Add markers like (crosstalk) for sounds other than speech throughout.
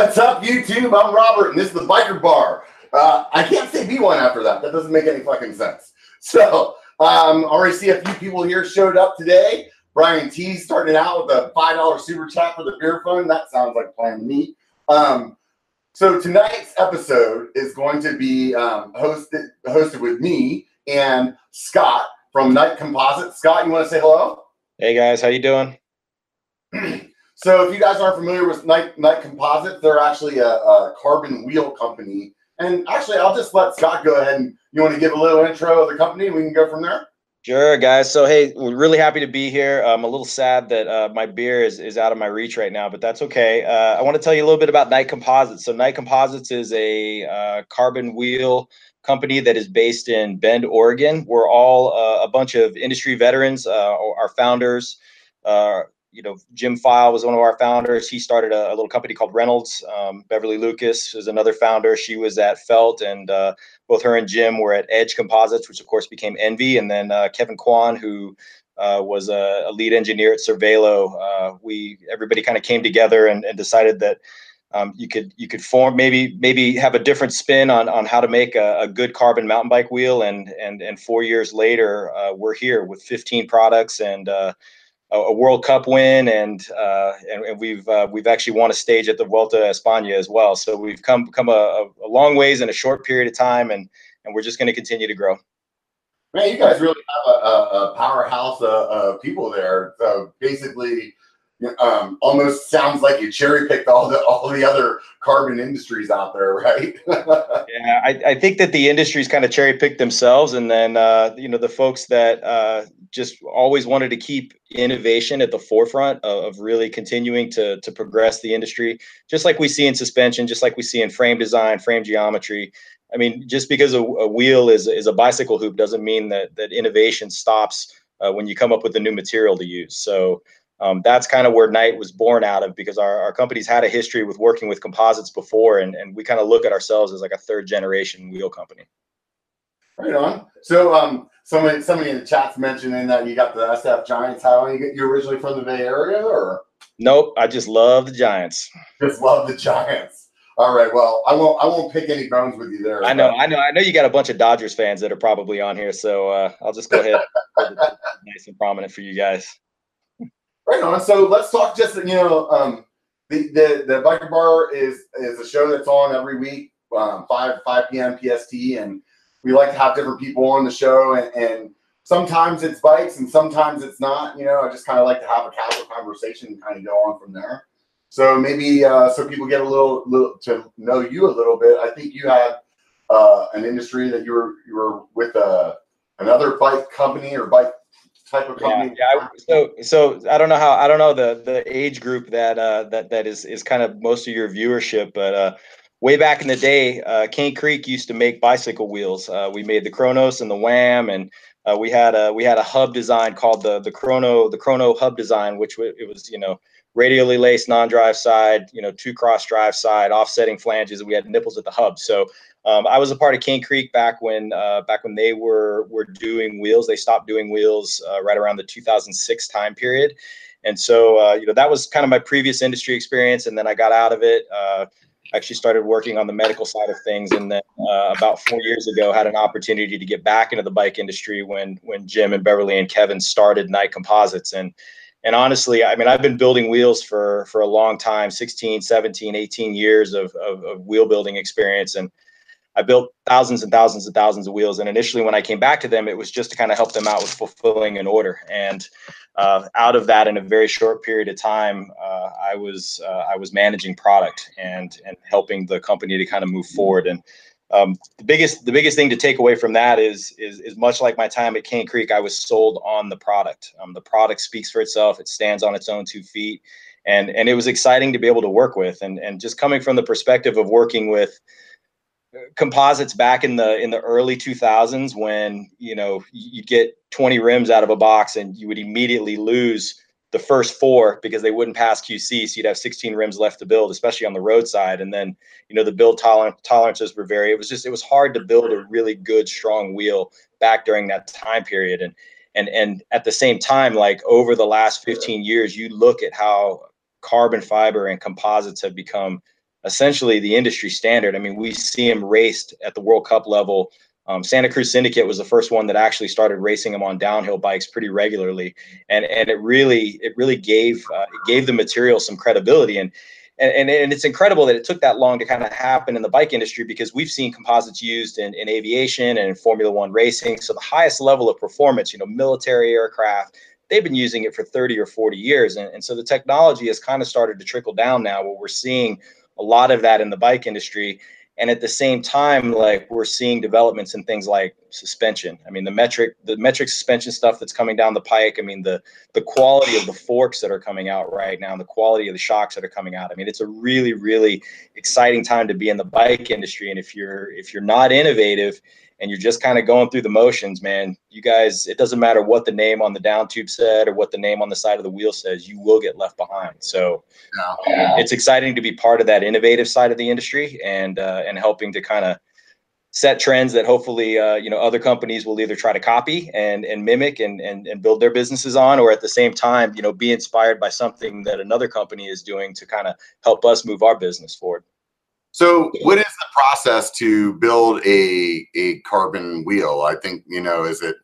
What's up, YouTube? I'm Robert, and this is the Biker Bar. Uh, I can't say B1 after that. That doesn't make any fucking sense. (laughs) So, um, already see a few people here showed up today. Brian T starting out with a $5 super chat for the beer fund. That sounds like plan me. Um, so tonight's episode is going to be um, hosted hosted with me and Scott from Knight Composite. Scott, you want to say hello? Hey guys, how you doing? (clears throat) so if you guys aren't familiar with Knight Knight Composite, they're actually a, a, carbon wheel company. And actually, I'll just let Scott go ahead and you want to give a little intro of the company, and we can go from there. Sure, guys. So, hey, we're really happy to be here. I'm a little sad that uh, my beer is, is out of my reach right now, but that's okay. Uh, I want to tell you a little bit about Knight Composites. So, Knight Composites is a uh, carbon wheel company that is based in Bend, Oregon. We're all uh, a bunch of industry veterans. Uh, our founders, uh, you know, Jim File was one of our founders. He started a, a little company called Reynolds. Um, Beverly Lucas is another founder. She was at Felt, and uh, both her and Jim were at Edge Composites, which of course became ENVE. And then uh, Kevin Quan, who uh, was a, a, lead engineer at Cervelo. Uh, we everybody kind of came together and, and decided that um, you could you could form maybe maybe have a different spin on on how to make a, a good carbon mountain bike wheel. And and and four years later, uh, we're here with 15 products and uh, a, World Cup win, and uh, and, and, we've uh, we've actually won a stage at the Vuelta a España as well. So we've come come a, a, long ways in a short period of time, and and we're just going to continue to grow. Man, you guys really have a, a powerhouse of, people there. So basically, um, almost sounds like you cherry picked all the all the other carbon industries out there, right? (laughs) yeah, I, I, think that the industries kind of cherry picked themselves, and then uh, you know the folks that uh, just always wanted to keep innovation at the forefront of, of, really continuing to to progress the industry, just like we see in suspension, just like we see in frame design, frame geometry. I mean, just because a, a wheel is is a bicycle hoop doesn't mean that that innovation stops uh, when you come up with a new material to use. So um, that's kind of where Knight was born out of because our, our company's had a history with working with composites before, and, and we kind of look at ourselves as like a third generation wheel company. Right on. So, um, somebody somebody in the chat's mentioning that you got the SF Giants. How you get you originally from the Bay Area, or? Nope, I just love the Giants. Just love the Giants. All right. Well, I won't. I won't pick any bones with you there. I know. I know. I know you got a bunch of Dodgers fans that are probably on here, so uh, I'll just go ahead. (laughs) nice and prominent for you guys. Right on. So let's talk just you know um, the the the biker bar is is a show that's on every week um, five five p.m. PST, and we like to have different people on the show, and, and sometimes it's bikes and sometimes it's not. You know, I just kind of like to have a casual conversation and kind of go on from there. So maybe uh, so people get a little, little to know you a little bit. I think you had uh, an industry that you were you were with a uh, another bike company or bike type of company. Yeah, yeah. So, so I don't know how I don't know the the age group that uh, that that is is kind of most of your viewership, but uh, way back in the day, uh, Cane Creek used to make bicycle wheels. Uh, we made the Kronos and the Wham, and uh, we had a we had a hub design called the the Chrono the Chrono hub design, which it was you know radially laced non-drive side, you know two cross drive side, offsetting flanges, and we had nipples at the hub. So um, I was a part of Cane Creek back when uh, back when they were were doing wheels. They stopped doing wheels uh, right around the 2006 time period, and so uh, you know that was kind of my previous industry experience. And then I got out of it. Uh, actually started working on the medical side of things, and then uh, about four years ago had an opportunity to get back into the bike industry when when Jim and Beverly and Kevin started Knight Composites and and honestly i mean i've been building wheels for for a long time 16 17 18 years of, of, of wheel building experience and I built thousands and thousands and thousands of wheels. And initially, when I came back to them, it was just to kind of help them out with fulfilling an order. And uh, out of that, in a very short period of time, uh, I was uh, I was managing product and and helping the company to kind of move forward. And um, the biggest the biggest thing to take away from that is is is much like my time at Cane Creek, I was sold on the product. Um, the product speaks for itself. It stands on its own two feet. And, and it was exciting to be able to work with and, and just coming from the perspective of working with composites back in the in the early 2000s when you know you'd get 20 rims out of a box and you would immediately lose the first four because they wouldn't pass QC. So you'd have 16 rims left to build, especially on the roadside. And then, you know, the build tolerance tolerances were very, it was just, it was hard to build a really good, strong wheel back during that time period. And, and, and at the same time, like over the last 15 years, you look at how carbon fiber and composites have become essentially the industry standard. I mean, we see them raced at the World Cup level. Um, Santa Cruz Syndicate was the first one that actually started racing them on downhill bikes pretty regularly, and and it really it really gave uh, it gave the material some credibility and. And, and, it's incredible that it took that long to kind of happen in the bike industry because we've seen composites used in, in aviation and in Formula One racing. So the highest level of performance, you know, military aircraft, they've been using it for 30 or 40 years. And, and so the technology has kind of started to trickle down now where we're seeing a lot of that in the bike industry. And at the same time like we're seeing developments in things like suspension. I mean the metric the metric suspension stuff that's coming down the pike i mean the the quality of the forks that are coming out right now and the quality of the shocks that are coming out. I mean it's a really really exciting time to be in the bike industry. And if you're if you're not innovative and you're just kind of going through the motions, man, you guys, it doesn't matter what the name on the down tube said or what the name on the side of the wheel says, you will get left behind. So yeah. it's exciting to be part of that innovative side of the industry and uh, and helping to kind of set trends that hopefully uh, you know other companies will either try to copy and and mimic and, and and build their businesses on or at the same time you know be inspired by something that another company is doing to kind of help us move our business forward so, what is the process to build a a carbon wheel? I think you know, is it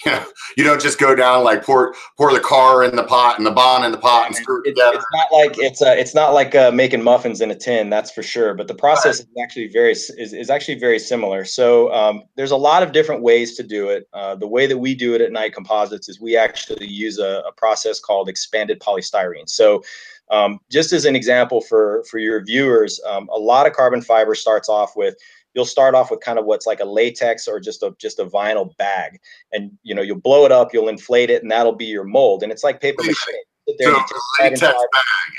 (laughs) you know, you don't just go down like pour pour the car in the pot and the bond in the pot and screw it together. It's not like it's uh, it's not like uh, making muffins in a tin, that's for sure. But the process right. is actually very is, is actually very similar. So um, there's a lot of different ways to do it. Uh, the way that we do it at Knight Composites is we actually use a, a process called expanded polystyrene. So um, just as an example for for your viewers, um, a lot of carbon fiber starts off with you'll start off with kind of what's like a latex or just a just a vinyl bag, and you know you'll blow it up, you'll inflate it, and that'll be your mold, and it's like paper mache. So latex bag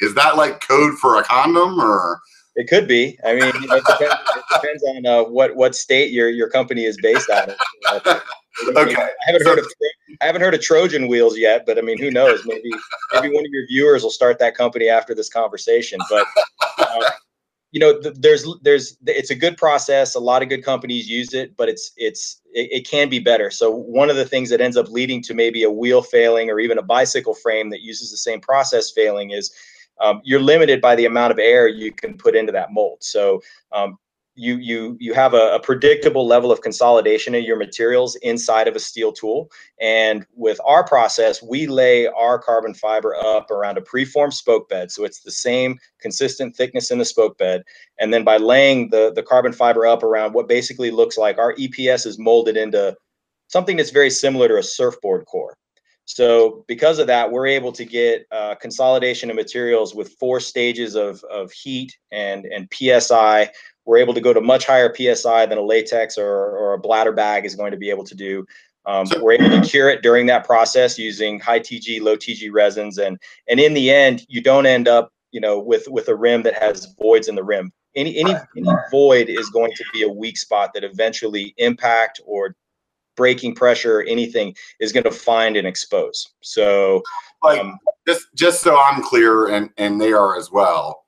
is that like code for a condom or? It could be. I mean, you know, it, depends, it depends on uh, what what state your your company is based on. (laughs) okay. I haven't heard of I haven't heard of Trojan wheels yet, but I mean, who knows? Maybe maybe one of your viewers will start that company after this conversation. But uh, you know, th- there's there's it's a good process. A lot of good companies use it, but it's it's it, it, can be better. So one of the things that ends up leading to maybe a wheel failing or even a bicycle frame that uses the same process failing is um, you're limited by the amount of air you can put into that mold. So um, you you you have a, a, predictable level of consolidation of your materials inside of a steel tool. And with our process we lay our carbon fiber up around a preformed spoke bed. So it's the same consistent thickness in the spoke bed. And then by laying the the carbon fiber up around what basically looks like our eps is molded into something that's very similar to a surfboard core so because of that, we're able to get uh, consolidation of materials with four stages of, of heat and, and PSI we're able to go to much higher psi than a latex or, or a bladder bag is going to be able to do. Um, we're able to cure it during that process using high TG, low TG resins, and and in the end, you don't end up, you know, with with a rim that has voids in the rim. Any any any void is going to be a weak spot that eventually impact or braking pressure anything is going to find and expose. So, like um, just just so I'm clear, and and they are as well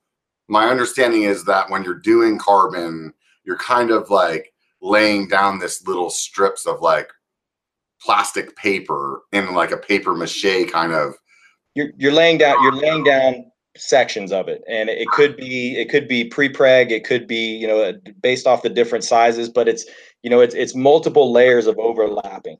my understanding is that when you're doing carbon, you're kind of like laying down this little strips of like plastic paper in like a paper mache kind of you're you're laying down you're laying down sections of it and it could be it could be pre-preg it could be you know based off the different sizes but it's you know it's it's multiple layers of overlapping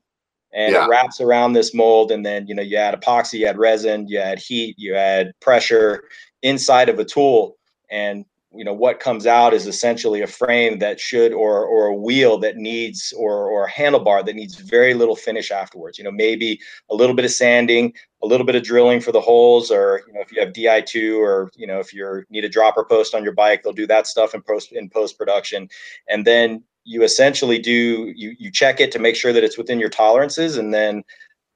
and yeah. it wraps around this mold and then you know you add epoxy you add resin you add heat you add pressure inside of a tool and you know what comes out is essentially a frame that should or or a wheel that needs or or a handlebar that needs very little finish afterwards. You know maybe a little bit of sanding a little bit of drilling for the holes or you know if you have di2 or you know if you need a dropper post on your bike they'll do that stuff in post in post production and then you essentially do you you check it to make sure that it's within your tolerances and then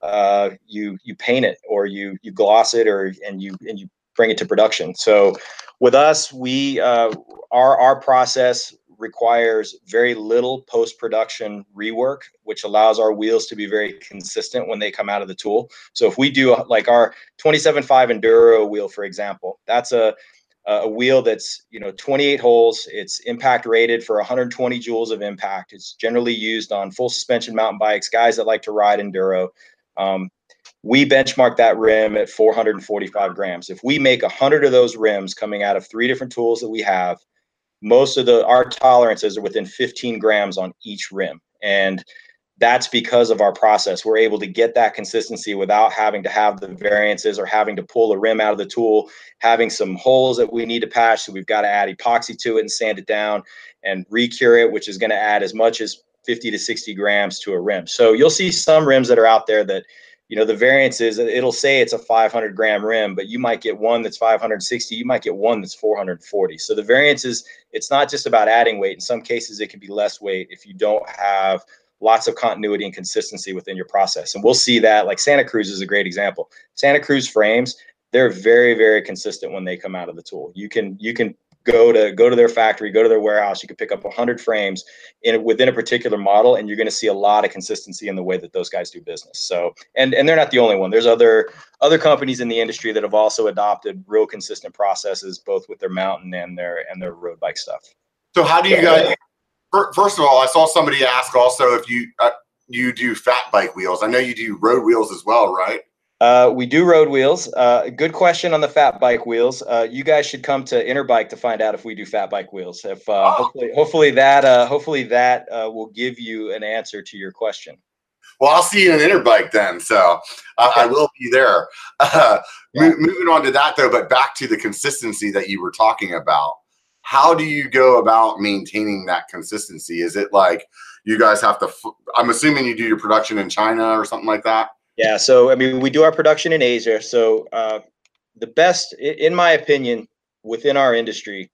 uh, you you paint it or you you gloss it or and you and you bring it to production. So with us, we uh, our our process requires very little post production rework, which allows our wheels to be very consistent when they come out of the tool. So if we do like our 27.5 Enduro wheel, for example, that's a a wheel that's you know 28 holes it's impact rated for 120 joules of impact it's generally used on full suspension mountain bikes guys that like to ride enduro um, we benchmark that rim at 445 grams. If we make 100 of those rims coming out of three different tools that we have, most of the our tolerances are within 15 grams on each rim. And that's because of our process. We're able to get that consistency without having to have the variances or having to pull a rim out of the tool, having some holes that we need to patch. So we've got to add epoxy to it and sand it down and recure it, which is going to add as much as 50 to 60 grams to a rim. So you'll see some rims that are out there that, you know, the variance is it'll say it's a 500 gram rim, but you might get one that's 560. You might get one that's 440. So the variance is, it's not just about adding weight. In some cases, it can be less weight if you don't have lots of continuity and consistency within your process. And we'll see that like Santa Cruz is a great example. Santa Cruz frames, they're very, very consistent when they come out of the tool. You can, you can go to go to their factory, go to their warehouse. You can pick up 100 frames in within a particular model, and you're going to see a lot of consistency in the way that those guys do business. So, and and they're not the only one. There's other other companies in the industry that have also adopted real consistent processes, both with their mountain and their and their road bike stuff. So, how do you guys First of all, I saw somebody ask also if you uh, you do fat bike wheels. I know you do road wheels as well, right? Uh, we do road wheels. Uh, good question on the fat bike wheels. Uh, you guys should come to Interbike to find out if we do fat bike wheels. If uh, oh. hopefully, hopefully that uh, hopefully that uh, will give you an answer to your question. Well, I'll see you in Interbike then. So okay. I will be there. (laughs) Yeah. moving on to that though, but back to the consistency that you were talking about how do you go about maintaining that consistency? Is it like you guys have to? I'm assuming you do your production in China or something like that. Yeah. So I mean, we do our production in Asia. So uh, the best, in my opinion, within our industry,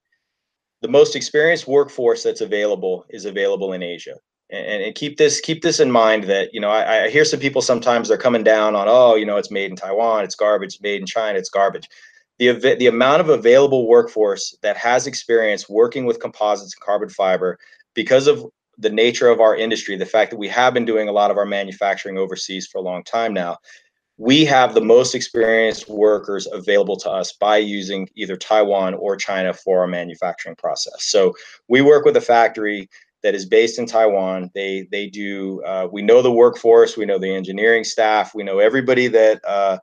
the most experienced workforce that's available is available in Asia. And, and keep this keep this in mind that you know I, I hear some people sometimes they're coming down on oh you know it's made in Taiwan it's garbage made in China it's garbage the, the amount of available workforce that has experience working with composites and carbon fiber because of the nature of our industry, the fact that we have been doing a lot of our manufacturing overseas for a long time now, we have the most experienced workers available to us by using either Taiwan or China for our manufacturing process. So we work with a factory that is based in Taiwan. They they do. Uh, we know the workforce. We know the engineering staff. We know everybody that. Uh,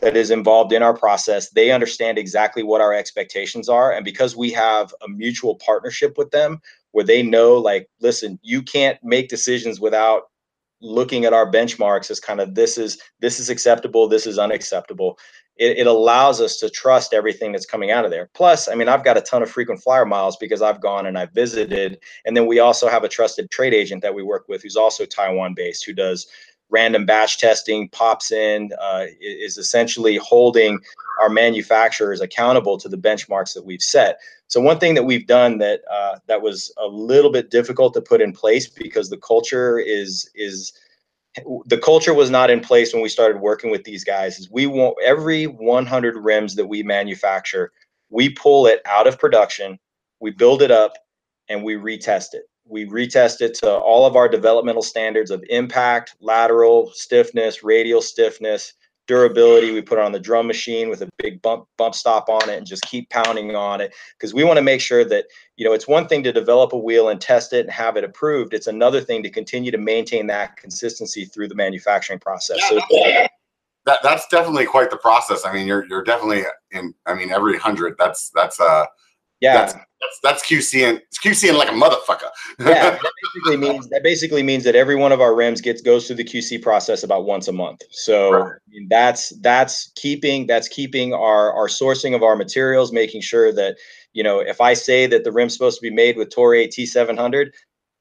that is involved in our process. They understand exactly what our expectations are. And because we have a mutual partnership with them where they know, like, listen, you can't make decisions without looking at our benchmarks as kind of this is this is acceptable, this is unacceptable. It, it allows us to trust everything that's coming out of there. Plus, I mean, I've got a ton of frequent flyer miles because I've gone and I've visited. And then we also have a trusted trade agent that we work with who's also Taiwan based, who does random batch testing pops in uh, is essentially holding our manufacturers accountable to the benchmarks that we've set. So one thing that we've done that uh, that was a little bit difficult to put in place because the culture is is the culture was not in place when we started working with these guys is we want every 100 rims that we manufacture we pull it out of production we build it up and we retest it. We retest it to all of our developmental standards of impact, lateral stiffness, radial stiffness, durability. We put it on the drum machine with a big bump bump stop on it and just keep pounding on it because we want to make sure that you know it's one thing to develop a wheel and test it and have it approved. It's another thing to continue to maintain that consistency through the manufacturing process. Yeah, so, that, that's definitely quite the process. I mean, you're you're definitely in. I mean, every hundred. That's that's uh yeah. That's, that's, that's QCing. It's QCing like a motherfucker. yeah, that (laughs) basically means that basically means that every one of our rims gets goes through the QC process about once a month. So right. I mean, that's that's keeping that's keeping our our sourcing of our materials, making sure that you know if I say that the rim's supposed to be made with Toray T700,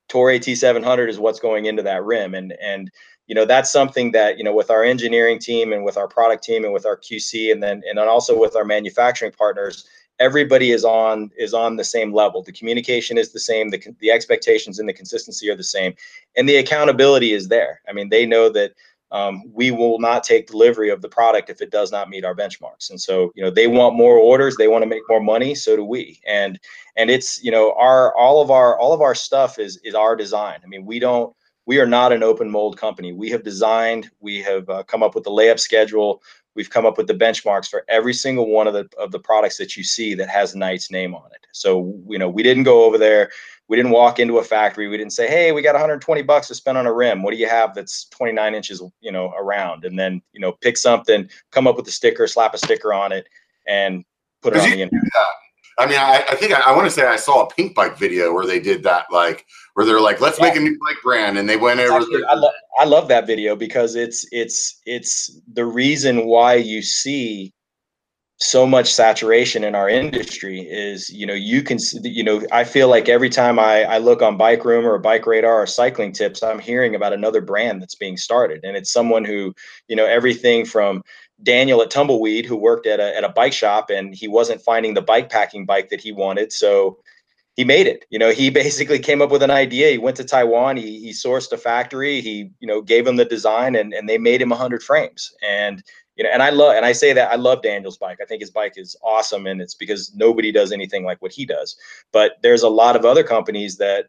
Toray T700 is what's going into that rim, and and you know that's something that you know with our engineering team and with our product team and with our QC and then and then also with our manufacturing partners everybody is on is on the same level. The communication is the same the, the expectations and the consistency are the same and the accountability is there. I mean they know that um, we will not take delivery of the product if it does not meet our benchmarks and so you know they want more orders they want to make more money so do we and and it's you know our all of our all of our stuff is is our design. I mean we don't we are not an open mold company. We have designed we have uh, come up with the layup schedule we've come up with the benchmarks for every single one of the of the products that you see that has Knight's name on it. So you know, we didn't go over there. We didn't walk into a factory. We didn't say, "Hey, we got 120 bucks to spend on a rim. What do you have that's 29 inches, you know, around?" And then you know, pick something, come up with a sticker, slap a sticker on it, and put it on the internet. I mean, I, I think I, I want to say I saw a Pinkbike video where they did that, like where they're like, "Let's yeah. make a new bike brand," and they went over. Actually, I, lo- I love that video because it's it's it's the reason why you see so much saturation in our industry is you know you can you know i feel like every time i i look on bike room or bike radar or cycling tips i'm hearing about another brand that's being started and it's someone who you know everything from daniel at tumbleweed who worked at a, at a bike shop and he wasn't finding the bike packing bike that he wanted so he made it. You know he (laughs) basically came up with an idea. He went to taiwan. He, he sourced a factory. He you know gave him the design and, and they made him 100 frames. And you know, and I love, and I say that I love Daniel's bike. I think his bike is awesome, and it's because nobody does anything like what he does. But there's a lot of other companies that,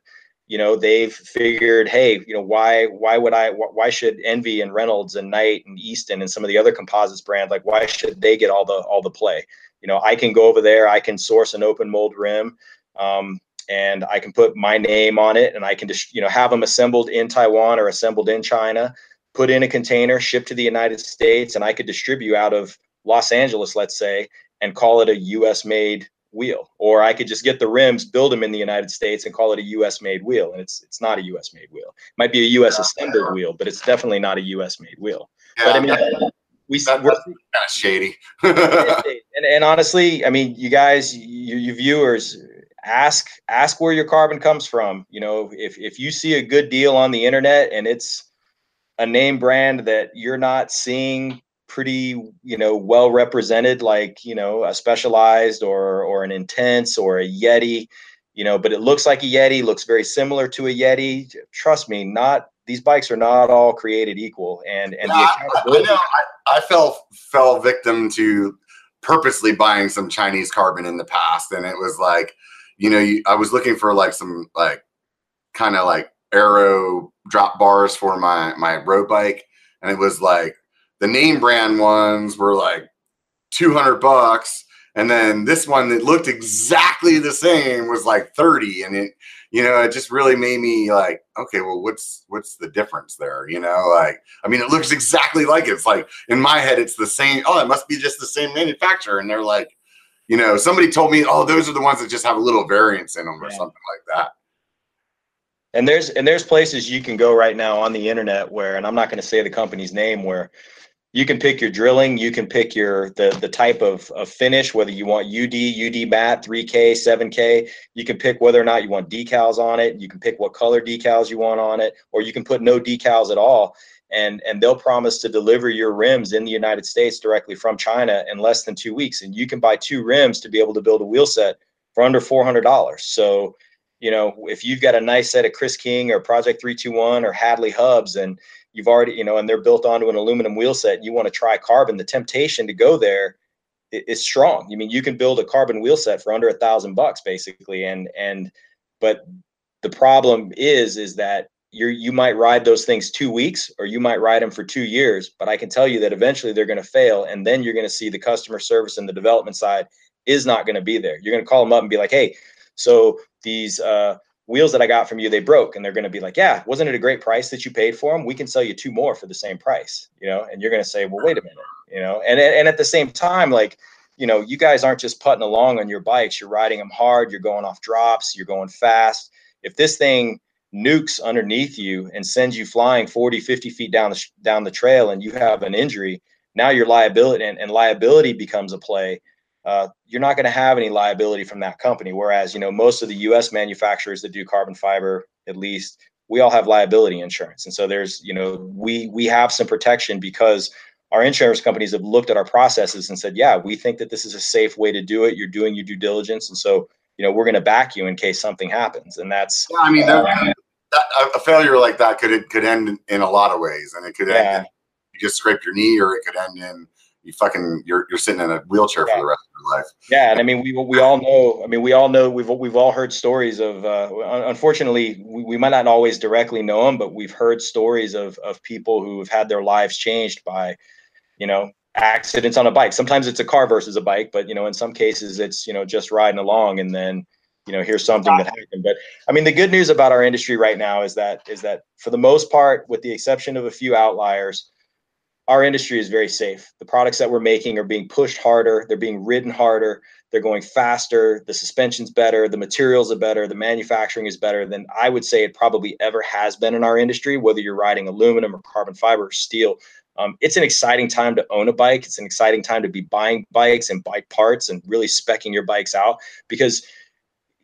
you know, they've figured, hey, you know, why, why would I, why should ENVE and Reynolds and Knight and Easton and some of the other composites brand, like, why should they get all the all the play? You know, I can go over there, I can source an open mold rim. Um, and I can put my name on it, and I can just you know have them assembled in Taiwan or assembled in China put in a container, ship to the United States, and I could distribute out of Los Angeles, let's say, and call it a US made wheel. Or I could just get the rims, build them in the United States, and call it a US made wheel. And it's it's not a US made wheel. It might be a US yeah. assembled wheel, but it's definitely not a US made wheel. Yeah, but I mean we that, we're kind of shady. and, and honestly, I mean, you guys, you, you viewers, ask ask where your carbon comes from. You know, if if you see a good deal on the internet and it's a name brand that you're not seeing pretty you know well represented like you know a specialized or or an intense or a yeti you know but it looks like a yeti looks very similar to a yeti. Trust me not these bikes are not all created equal and and yeah, I, I, I, I fell fell victim to purposely buying some chinese carbon in the past and it was like you know you, i was looking for like some like kind of like aero drop bars for my my road bike, and it was like the name brand ones were like 200 bucks and then this one that looked exactly the same was like 30 and it you know it just really made me like okay well what's what's the difference there you know like i mean it looks exactly like it. it's like in my head it's the same oh it must be just the same manufacturer and they're like you know somebody told me oh those are the ones that just have a little variance in them or yeah. something like that and there's and there's places you can go right now on the internet where and i'm not going to say the company's name where you can pick your drilling you can pick your the the type of, of finish whether you want ud ud matte 3k 7k you can pick whether or not you want decals on it. You can pick what color decals you want on it or you can put no decals at all. And and they'll promise to deliver your rims in the united states directly from china in less than two weeks. And you can buy two rims to be able to build a wheel set for under $400 so you know, if you've got a nice set of Chris King or Project 321 or Hadley hubs and you've already, you know, and they're built onto an aluminum wheel set, you want to try carbon, the temptation to go there is strong. I mean, you can build a carbon wheel set for under a thousand bucks basically. And, and, but the problem is, is that you you might ride those things two weeks or you might ride them for two years, but I can tell you that eventually they're going to fail. And then you're going to see the customer service and the development side is not going to be there. You're going to call them up and be like, Hey, so these uh, wheels that I got from you, they broke. And they're going to be like, yeah, wasn't it a great price that you paid for them? We can sell you two more for the same price, you know? And you're going to say, well, wait a minute, you know? And, and at the same time, like, you know, you guys aren't just putting along on your bikes. You're riding them hard. You're going off drops. You're going fast. If this thing nukes underneath you and sends you flying 40, 50 feet down the, down the trail and you have an injury, now your liability and, and liability becomes a play uh, you're not going to have any liability from that company. Whereas, you know, most of the U.S. manufacturers that do carbon fiber, at least, we all have liability insurance, and so there's, you know, we we have some protection because our insurance companies have looked at our processes and said, yeah, we think that this is a safe way to do it. You're doing your due diligence, and so you know we're going to back you in case something happens, and that's. Yeah, I mean, uh, that, a failure like that could it could end in a lot of ways, and it could yeah. end. In, you just scrape your knee, or it could end in you fucking you're you're sitting in a wheelchair yeah. for the rest of your life. Yeah, and I mean we we all know. I mean we all know we've we've all heard stories of. Uh, unfortunately, we, we might not always directly know them, but we've heard stories of of people who have had their lives changed by, you know, accidents on a bike. Sometimes it's a car versus a bike, but you know, in some cases it's, you know, just riding along and then, you know, here's something that happened. But I mean, the good news about our industry right now is that is that for the most part, with the exception of a few outliers, our industry is very safe. The products that we're making are being pushed harder, they're being ridden harder, they're going faster, the suspension's better, the materials are better, the manufacturing is better than I would say it probably ever has been in our industry, whether you're riding aluminum or carbon fiber or steel. Um, it's an exciting time to own a bike. It's an exciting time to be buying bikes and bike parts and really specking your bikes out because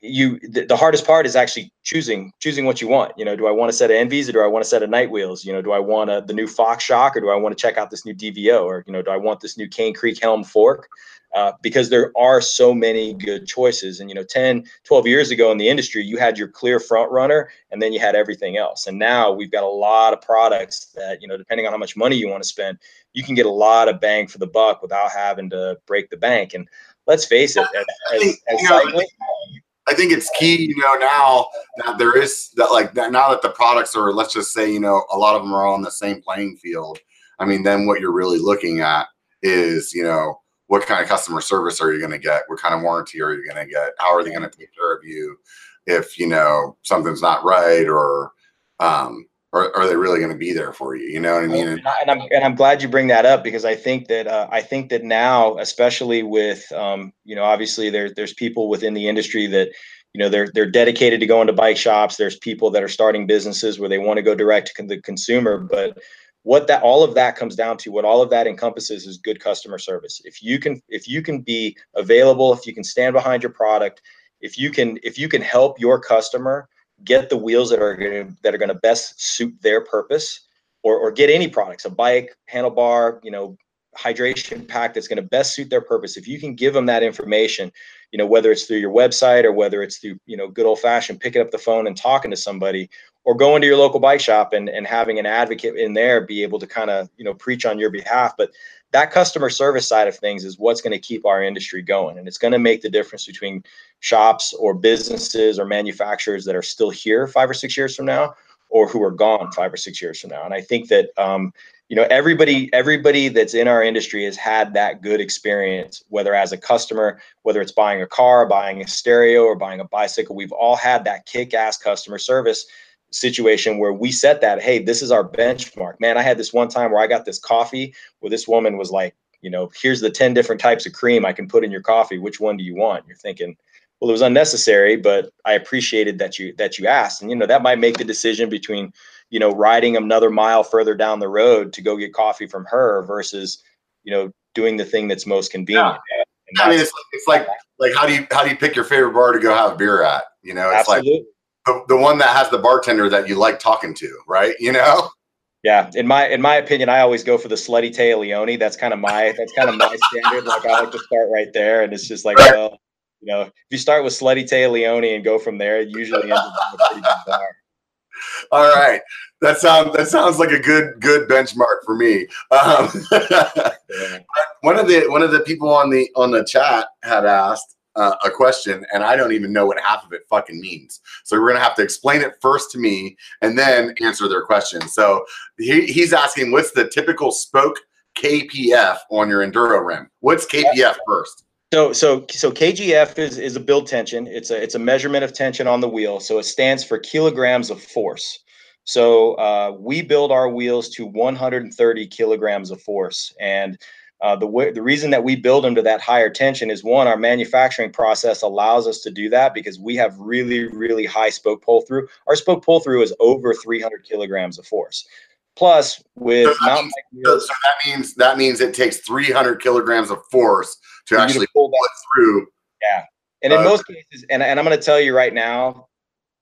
you the, the, hardest part is actually choosing choosing what you want. You know do i want a set of ENVEs or do i want a set of Knight wheels? You know do i want a, the new fox shock or do i want to check out this new dvo or you know do i want this new cane creek helm fork? Uh, because there are so many good choices. And you know 10 12 years ago in the industry you had your clear front runner and then you had everything else. And now we've got a lot of products that you know depending on how much money you want to spend you can get a lot of bang for the buck without having to break the bank. And let's face it as, as, as cycling, I think it's key, you know, now that there is that like that now that the products are, let's just say, you know, a lot of them are on the same playing field. I mean, then what you're really looking at is, you know, what kind of customer service are you going to get? What kind of warranty are you going to get? How are they going to take care of you if, you know, something's not right or, um, or are they really going to be there for you? You know what I mean? And, I'm and I'm glad you bring that up because I think that uh, I think that now, especially with um, you know, obviously there's there's people within the industry that you know they're they're dedicated to going to bike shops. There's people that are starting businesses where they want to go direct to the consumer, but what that all of that comes down to what all of that encompasses is good customer service if you can if you can be available if you can stand behind your product if you can if you can help your customer get the wheels that are going to that are going to best suit their purpose or, or get any products a bike handlebar you know hydration pack that's going to best suit their purpose. If you can give them that information you know whether it's through your website or whether it's through you know good old fashioned picking up the phone and talking to somebody or going to your local bike shop and, and having an advocate in there be able to kind of you know preach on your behalf. But that customer service side of things is what's going to keep our industry going and it's going to make the difference between shops or businesses or manufacturers that are still here five or six years from now or who are gone five or six years from now. And i think that um, you know everybody everybody that's in our industry has had that good experience whether as a customer whether it's buying a car buying a stereo or buying a bicycle. We've all had that kick-ass customer service situation where we set that hey this is our benchmark. Man i had this one time where i got this coffee where this woman was like you know here's the 10 different types of cream i can put in your coffee. Which one do you want? You're thinking well it was unnecessary but i appreciated that you that you asked and you know that might make the decision between you know riding another mile further down the road to go get coffee from her versus you know doing the thing that's most convenient yeah. i mean it's, it's like like how do you how do you pick your favorite bar to go have a beer at you know it's Absolutely. like the, the one that has the bartender that you like talking to, right? You know? Yeah, in my in my opinion, I always go for the slutty Téa Leoni. That's kind of my that's kind of my standard. Like I like to start right there, and it's just like, well, you know, if you start with slutty Téa Leoni and go from there, it usually ends up a pretty good bar. (laughs) All right, that sounds that sounds like a good good benchmark for me. Um. (laughs) One of the one of the people on the on the chat had asked uh, a question and I don't even know what half of it fucking means. So we're gonna have to explain it first to me and then answer their question. So he, he's asking, what's the typical spoke KPF on your enduro rim? What's KPF first? So so so KGF is is a build tension. It's a it's a measurement of tension on the wheel. So it stands for kilograms of force. So uh, we build our wheels to 130 kilograms of force, and uh, the way, the reason that we build them to that higher tension is one, our manufacturing process allows us to do that because we have really, really high spoke pull through. Our spoke pull through is over 300 kilograms of force. Plus, with so mountain means, wheels, so that means that means it takes 300 kilograms of force to actually to pull, it through. Yeah, and in uh, most cases, and, and I'm going to tell you right now,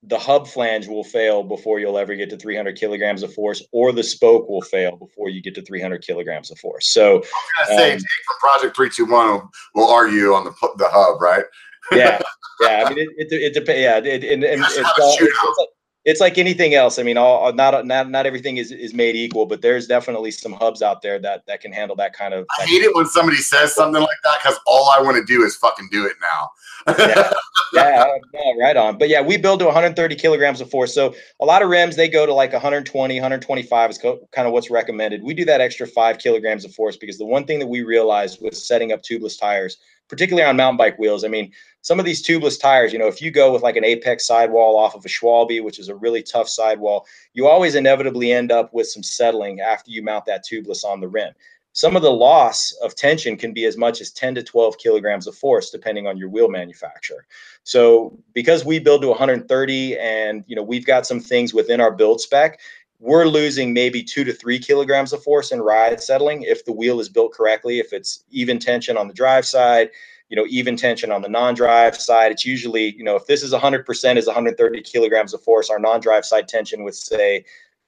the hub flange will fail before you'll ever get to 300 kilograms of force, or the spoke will fail before you get to 300 kilograms of force. So, I say, um, from Project 321 will argue on the the hub, right? yeah, yeah. I mean, it it, it depends. Yeah, it, and, and it's, all, it's, it's like anything else. I mean, all not not not everything is is made equal, but there's definitely some hubs out there that that can handle that kind of. I hate it when somebody says something like that because all I want to do is fucking do it now. yeah, (laughs) yeah, right on. But yeah, we build to 130 kilograms of force. So a lot of rims they go to like 120, 125 is co- kind of what's recommended. We do that extra five kilograms of force because the one thing that we realized with setting up tubeless tires, particularly on mountain bike wheels, I mean, some of these tubeless tires, you know, if you go with like an apex sidewall off of a Schwalbe, which is a really tough sidewall, you always inevitably end up with some settling after you mount that tubeless on the rim. Some of the loss of tension can be as much as 10 to 12 kilograms of force, depending on your wheel manufacturer. So because we build to 130 and, you know, we've got some things within our build spec, we're losing maybe two to three kilograms of force in ride settling if the wheel is built correctly, if it's even tension on the drive side, you know, even tension on the non-drive side. It's usually, you know, if this is 100% is 130 kilograms of force, our non-drive side tension with say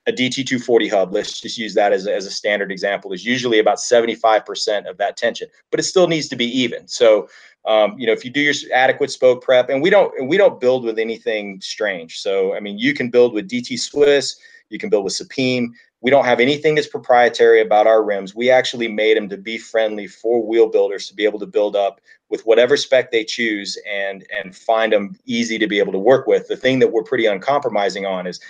a DT240 hub, let's just use that as a, as a standard example, is usually about 75% of that tension, but it still needs to be even. So, um, you know, if you do your adequate spoke prep, and we don't, we don't build with anything strange. So, I mean, you can build with DT Swiss, you can build with Sapim. We don't have anything that's proprietary about our rims. We actually made them to be friendly for wheel builders to be able to build up with whatever spec they choose and and find them easy to be able to work with. The thing that we're pretty uncompromising on is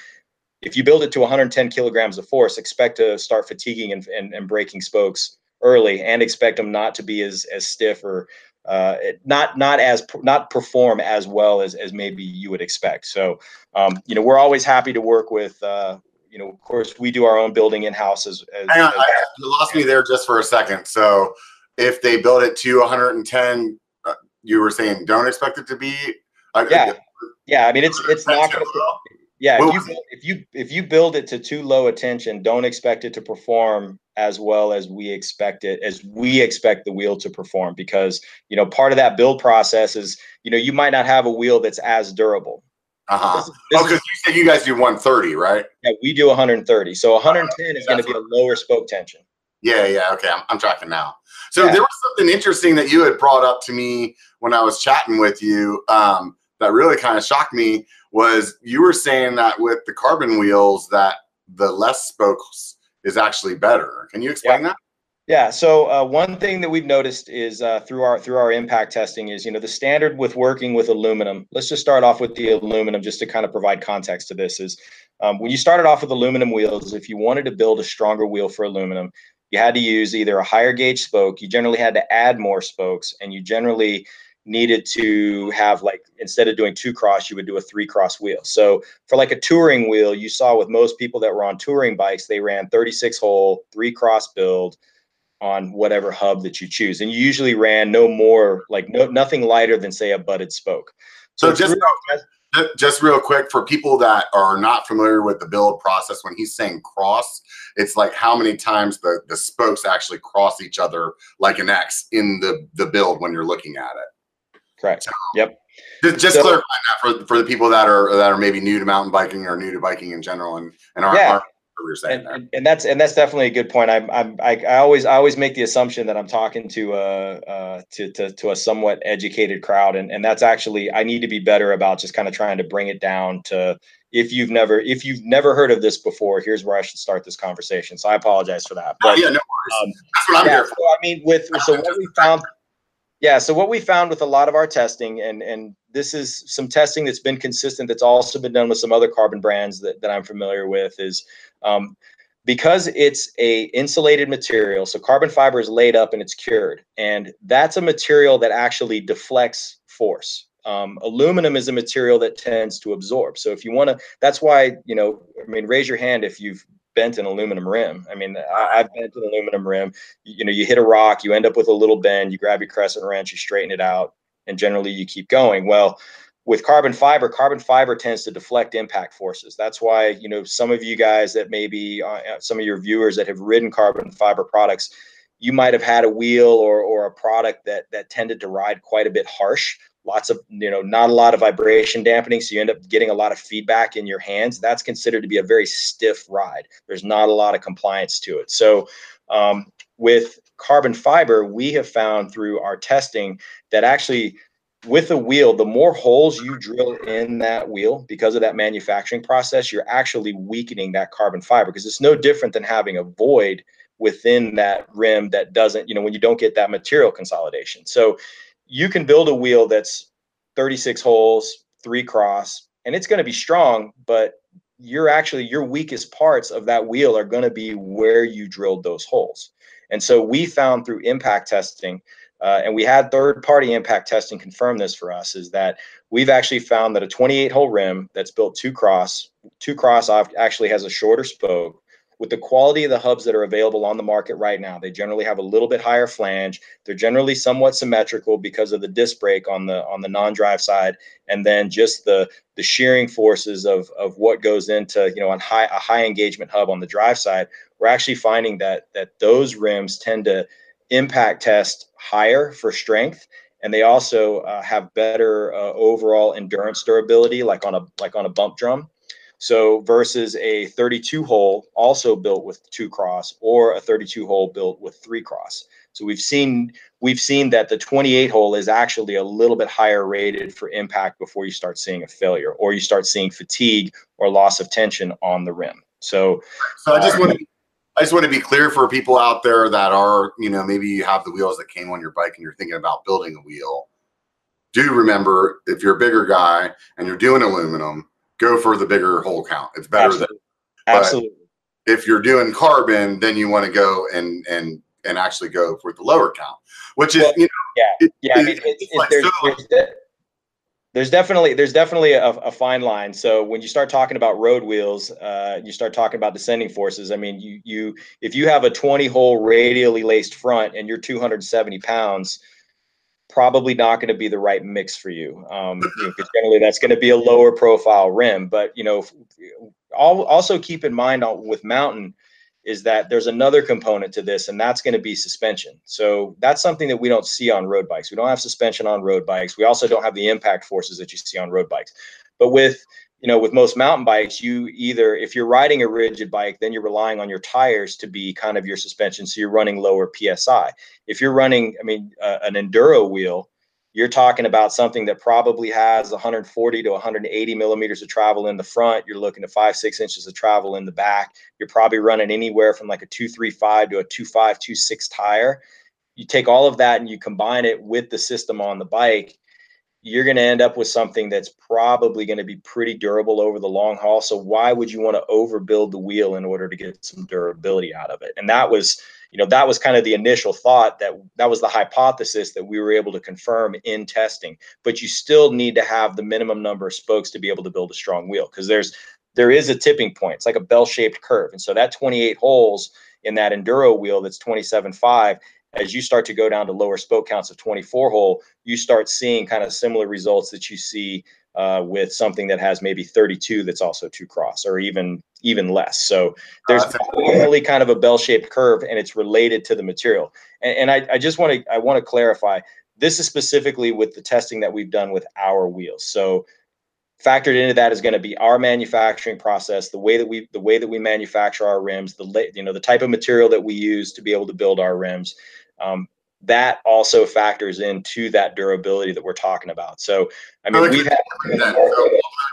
if you build it to 110 kilograms of force, expect to start fatiguing and, and, and breaking spokes early and expect them not to be as, as stiff or uh, not not as not perform as well as as maybe you would expect. So, um, you know, we're always happy to work with uh, you know, of course, we do our own building in house as. as Hang on, as I, you lost me there just for a second. So, if they build it to 110, uh, you were saying don't expect it to be. Uh, yeah, yeah. I mean, it's it's not going to. Yeah, if you, if you if you build it to too low attention, don't expect it to perform as well as we expect it as we expect the wheel to perform because you know part of that build process is you know you might not have a wheel that's as durable uh-huh. This, this oh, because you said you guys do 130, right? Yeah, we do 130. So 110 is going to be a lower spoke tension. Yeah, yeah. Okay, I'm, I'm tracking now. So yeah. there was something interesting that you had brought up to me when I was chatting with you um, that really kind of shocked me was you were saying that with the carbon wheels that the less spokes is actually better. Can you explain yeah. that? Yeah. So uh, one thing that we've noticed is uh, through our through our impact testing is you know the standard with working with aluminum. Let's just start off with the aluminum just to kind of provide context to this. Is um, when you started off with aluminum wheels, if you wanted to build a stronger wheel for aluminum, you had to use either a higher gauge spoke. You generally had to add more spokes, and you generally needed to have like instead of doing two cross you would do a three cross wheel so for like a touring wheel you saw with most people that were on touring bikes they ran 36 hole three cross build on whatever hub that you choose. And you usually ran no more, like no nothing lighter than say a butted spoke. So, so just real, just real quick for people that are not familiar with the build process, when he's saying cross, it's like how many times the, the spokes actually cross each other like an X in the, the build when you're looking at it. Correct. So, yep. Just, just so, clarifying that for, for the people that are that are maybe new to mountain biking or new to biking in general and, and aren't, yeah. aren't we were saying and, and, and, that's and that's definitely a good point. I'm, I'm I, I, always I always make the assumption that I'm talking to uh, uh to, to to a somewhat educated crowd, and and that's actually I need to be better about just kind of trying to bring it down to if you've never if you've never heard of this before, here's where I should start this conversation. So I apologize for that. But, oh, yeah, no worries. Um, that's what I'm yeah, here for. So, I mean, with so what we found yeah. So what we found with a lot of our testing, and and this is some testing that's been consistent. That's also been done with some other carbon brands that, that I'm familiar with. Is um, because it's a insulated material. So carbon fiber is laid up and it's cured, and that's a material that actually deflects force. Um, aluminum is a material that tends to absorb. So if you want to, that's why you know. I mean, raise your hand if you've bent an aluminum rim. I mean, I, have bent an aluminum rim. You, you know, you hit a rock, you end up with a little bend. You grab your crescent wrench, you straighten it out, and generally you keep going. Well, with carbon fiber, carbon fiber tends to deflect impact forces. That's why you know some of you guys that maybe uh, uh, some of your viewers that have ridden carbon fiber products, you might have had a wheel or or a product that that tended to ride quite a bit harsh. Lots of you know not a lot of vibration dampening so you end up getting a lot of feedback in your hands. That's considered to be a very stiff ride. There's not a lot of compliance to it. So um, with carbon fiber we have found through our testing that actually with a wheel, the more holes you drill in that wheel because of that manufacturing process, you're actually weakening that carbon fiber because it's no different than having a void within that rim that doesn't, you know, when you don't get that material consolidation. So you can build a wheel that's 36 holes, three cross, and it's going to be strong, but you're actually your weakest parts of that wheel are going to be where you drilled those holes. And so we found through impact testing uh, and we had third party impact testing confirm this for us is that we've actually found that a 28 hole rim that's built two cross, two cross actually has a shorter spoke. With the quality of the hubs that are available on the market right now, they generally have a little bit higher flange. They're generally somewhat symmetrical because of the disc brake on the on the non-drive side, and then just the the shearing forces of of what goes into you know on high a high engagement hub on the drive side. We're actually finding that that those rims tend to impact test higher for strength and they also uh, have better uh, overall endurance durability like on a like on a bump drum. So versus a 32 hole also built with two cross or a 32 hole built with three cross. So we've seen we've seen that the 28 hole is actually a little bit higher rated for impact before you start seeing a failure or you start seeing fatigue or loss of tension on the rim. So so i just uh, want to I just want to be clear for people out there that are, you know, maybe you have the wheels that came on your bike and you're thinking about building a wheel. Do remember if you're a bigger guy and you're doing aluminum, go for the bigger hole count. It's better Absolutely. than Absolutely. If you're doing carbon, then you want to go and and and actually go for the lower count, which is well, you know yeah it, yeah. It, I mean, it's, it's, it's there's, there's, there's definitely there's definitely a, a, fine line. So when you start talking about road wheels, uh, you start talking about descending forces. I mean, you you if you have a 20 hole radially laced front and you're 270 pounds, probably not going to be the right mix for you. Um, you know, generally that's going to be a lower profile rim. But you know, also keep in mind with mountain is that there's another component to this, and that's going to be suspension. So that's something that we don't see on road bikes. We don't have suspension on road bikes. We also don't have the impact forces that you see on road bikes. But with you know, with most mountain bikes, you either if you're riding a rigid bike, then you're relying on your tires to be kind of your suspension, so you're running lower psi. If you're running, I mean, uh, an enduro wheel, you're talking about something that probably has 140 to 180 millimeters of travel in the front. You're looking at five, six inches of travel in the back. You're probably running anywhere from like a 235 to a 2526 tire. You take all of that and you combine it with the system on the bike, you're going to end up with something that's probably going to be pretty durable over the long haul. So why would you want to overbuild the wheel in order to get some durability out of it? And that was you know that was kind of the initial thought that that was the hypothesis that we were able to confirm in testing. But you still need to have the minimum number of spokes to be able to build a strong wheel because there's there is a tipping point. It's like a bell-shaped curve. And so that 28 holes in that enduro wheel that's 27.5 as you start to go down to lower spoke counts of 24 hole you start seeing kind of similar results that you see uh, with something that has maybe 32 that's also two cross or even even less. So there's uh, definitely kind of a bell-shaped curve and it's related to the material. And, and I, I just want to I want to clarify this is specifically with the testing that we've done with our wheels. So factored into that is going to be our manufacturing process, the way that we the way that we manufacture our rims, the you know the type of material that we use to be able to build our rims. Um, that also factors into that durability that we're talking about. So, I mean, we've had. So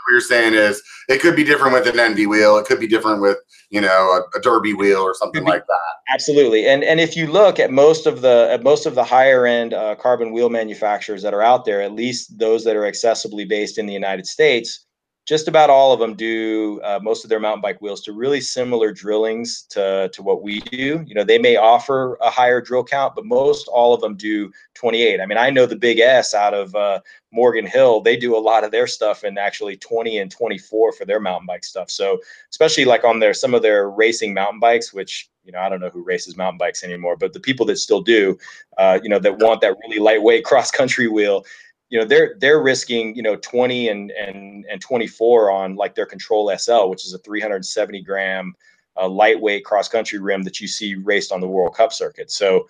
what you're saying is it could be different with an ENVE wheel. It could be different with you know a, a Derby wheel or something be, like that. Absolutely, and and if you look at most of the at most of the higher end uh, carbon wheel manufacturers that are out there, at least those that are accessibly based in the United States, just about all of them do uh, most of their mountain bike wheels to really similar drillings to, to what we do. You know, they may offer a higher drill count, but most all of them do 28. I mean, I know the Big S out of uh, Morgan Hill, they do a lot of their stuff in actually 20 and 24 for their mountain bike stuff. So, especially like on their some of their racing mountain bikes, which you know, I don't know who races mountain bikes anymore, but the people that still do, uh, you know, that want that really lightweight (laughs) cross country wheel, you know they're they're risking you know 20 and and and 24 on like their control sl which is a 370 gram uh, lightweight cross country rim that you see raced on the world cup circuit. So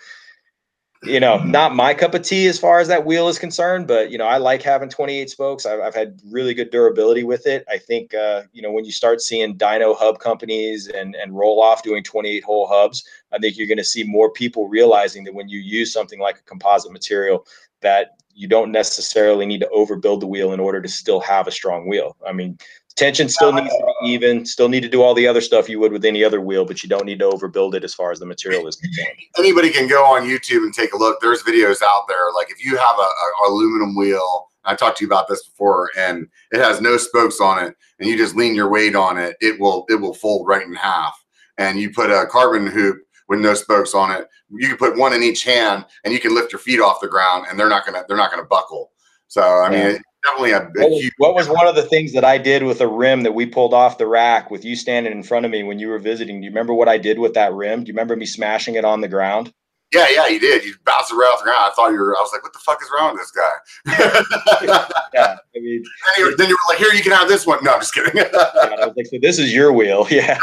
you know not my cup of tea as far as that wheel is concerned but you know i like having 28 spokes. I've, I've had really good durability with it. I think uh, you know when you start seeing dyno hub companies and and Roval doing 28 hole hubs i think you're going to see more people realizing that when you use something like a composite material that you don't necessarily need to overbuild the wheel in order to still have a strong wheel. I mean, tension still uh, needs to be even, still need to do all the other stuff you would with any other wheel, but you don't need to overbuild it as far as the material is concerned. Anybody can go on YouTube and take a look. There's videos out there. Like if you have a, a aluminum wheel, I talked to you about this before, and it has no spokes on it, and you just lean your weight on it, it will it will fold right in half. And you put a carbon hoop with no spokes on it. You can put one in each hand, and you can lift your feet off the ground, and they're not gonna they're not gonna buckle. So I mean, yeah. definitely a, a what, was, what was one of the things that I did with a rim that we pulled off the rack with you standing in front of me when you were visiting? Do you remember what I did with that rim? Do you remember me smashing it on the ground? Yeah, yeah, you did. You bounced it right off the ground. I thought you were. I was like, "What the fuck is wrong with this guy?" (laughs) yeah, I mean, (laughs) then you, were, then you, were, like, "Here, you can have this one." No, I'm just kidding. (laughs) yeah, I was like, "So this is your wheel?" Yeah.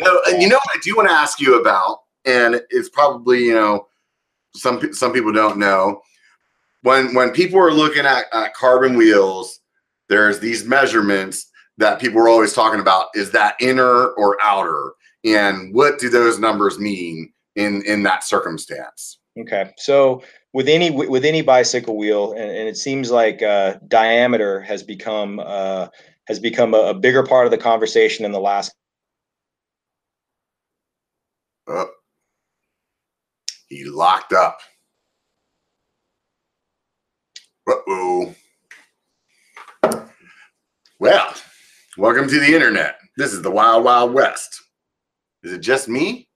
No, and you know what I do want to ask you about, and it's probably you know some some people don't know when when people are looking at, at carbon wheels, there's these measurements that people are always talking about. Is that inner or outer? and what do those numbers mean in in that circumstance okay so with any with any bicycle wheel and, and it seems like uh, diameter has become uh, has become a, a, bigger part of the conversation in the last oh. he locked up uh-oh well welcome to the internet this is the wild wild west is it just me?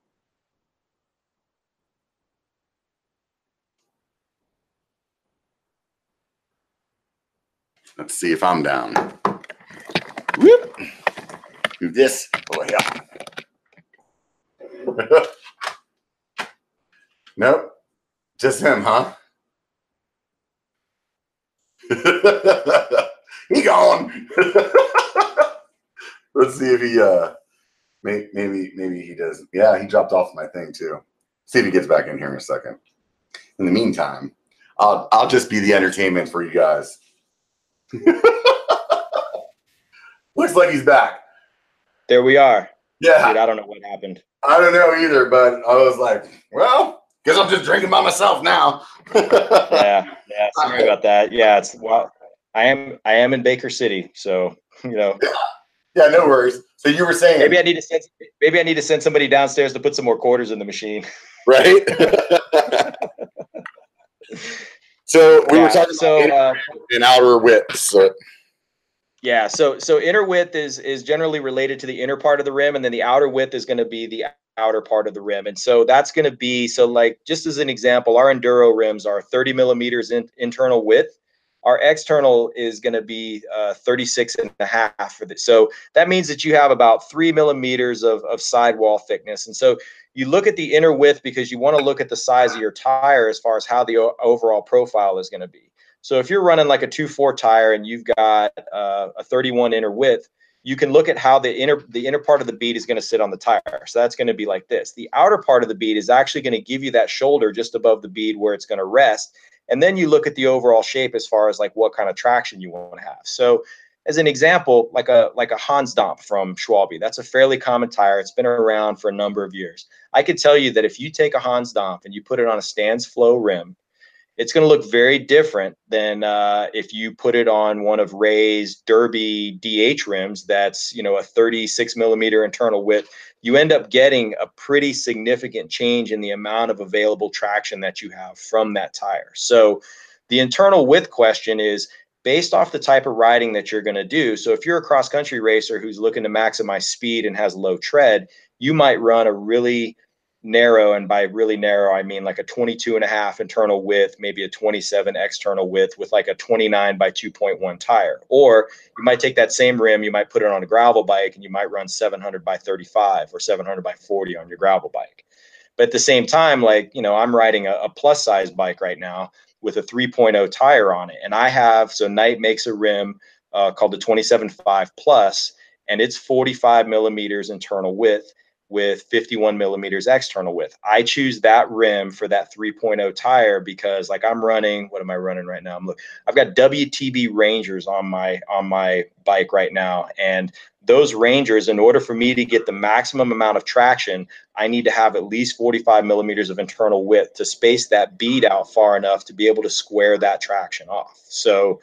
Let's see if I'm down. Whoop. Do this. Oh, yeah. (laughs) nope. Just him, huh? (laughs) he gone. (laughs) Let's see if he uh Maybe, maybe, maybe he does. Yeah, he dropped off my thing too. See if he gets back in here in a second. In the meantime, I'll I'll just be the entertainment for you guys. Looks like he's back. There we are. Yeah. Dude, I don't know what happened. I don't know either, but I was like, well, guess I'm just drinking by myself now. (laughs) yeah, yeah. (laughs) Sorry about that. Yeah, it's well, I am I am in Baker City, so you know. Yeah. Yeah, no worries. So you were saying maybe I need to send maybe I need to send somebody downstairs to put some more quarters in the machine. (laughs) Right. so we yeah, were talking so, about uh, outer width. So. Yeah, so so inner width is is generally related to the inner part of the rim, and then the outer width is going to be the outer part of the rim, and so that's going to be so like just as an example, our enduro rims are 30 millimeters in, internal width, our external is going to be uh, 36 and a half for this. So that means that you have about three millimeters of, of sidewall thickness. And so you look at the inner width because you want to look at the size of your tire as far as how the overall profile is going to be. So if you're running like a 2-4 tire and you've got uh, a 31 inner width, you can look at how the inner the inner part of the bead is going to sit on the tire. So that's going to be like this. The outer part of the bead is actually going to give you that shoulder just above the bead where it's going to rest and then you look at the overall shape as far as like what kind of traction you want to have so as an example like a like a Hansdampf from Schwalbe that's a fairly common tire it's been around for a number of years i could tell you that if you take a Hansdampf and you put it on a Stan's-Flow rim it's going to look very different than uh, if you put it on one of Ray's Derby DH rims. That's you know a 36 millimeter internal width. You end up getting a pretty significant change in the amount of available traction that you have from that tire. So the internal width question is based off the type of riding that you're going to do. So if you're a cross country racer who's looking to maximize speed and has low tread, you might run a really narrow and by really narrow i mean like a 22 and a half internal width maybe a 27 external width with like a 29 by 2.1 tire. Or you might take that same rim you might put it on a gravel bike and you might run 700 by 35 or 700 by 40 on your gravel bike. But at the same time like you know i'm riding a, a plus size bike right now with a 3.0 tire on it. And i have so Knight makes a rim uh, called the 27.5 plus and it's 45 millimeters internal width with 51 millimeters external width. I choose that rim for that 3.0 tire because like I'm running, what am I running right now? I'm look, I've got WTB Rangers on my on my bike right now. And those Rangers, in order for me to get the maximum amount of traction, I need to have at least 45 millimeters of internal width to space that bead out far enough to be able to square that traction off. So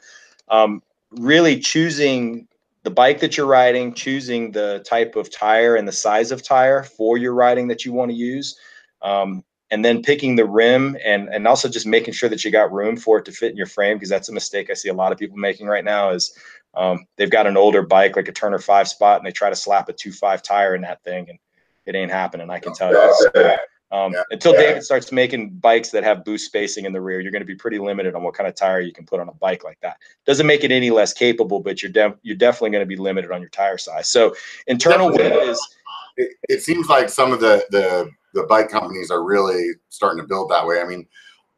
um, really choosing the bike that you're riding, choosing the type of tire and the size of tire for your riding that you want to use, um, and then picking the rim and and also just making sure that you got room for it to fit in your frame because that's a mistake I see a lot of people making right now is um, they've got an older bike like a Turner five spot and they try to slap a two five tire in that thing and it ain't happening. I can tell you. So, um, yeah. Until yeah. David starts making bikes that have boost spacing in the rear, you're going to be pretty limited on what kind of tire you can put on a bike like that. Doesn't make it any less capable, but you're de- you're definitely going to be limited on your tire size. So internal width is. It, it seems like some of the the the bike companies are really starting to build that way. I mean,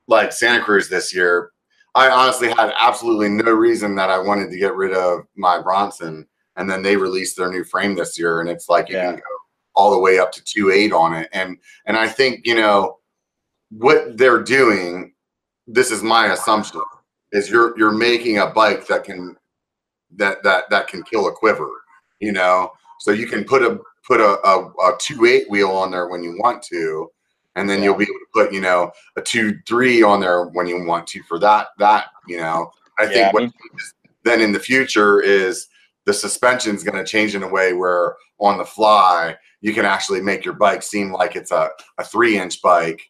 like Santa Cruz this year, I honestly had absolutely no reason that I wanted to get rid of my Bronson, and then they released their new frame this year, and it's like you yeah. can go all the way up to two eight on it. And and I think you know what they're doing. This is my assumption is you're you're making a bike that can that that that can kill a quiver. You know, so you can put a put a, a, a two eight wheel on there when you want to, and then you'll be able to put you know a two three on there when you want to for that that you know. I yeah, think what I mean, then in the future is the suspension is going to change in a way where on the fly you can actually make your bike seem like it's a, a three inch bike.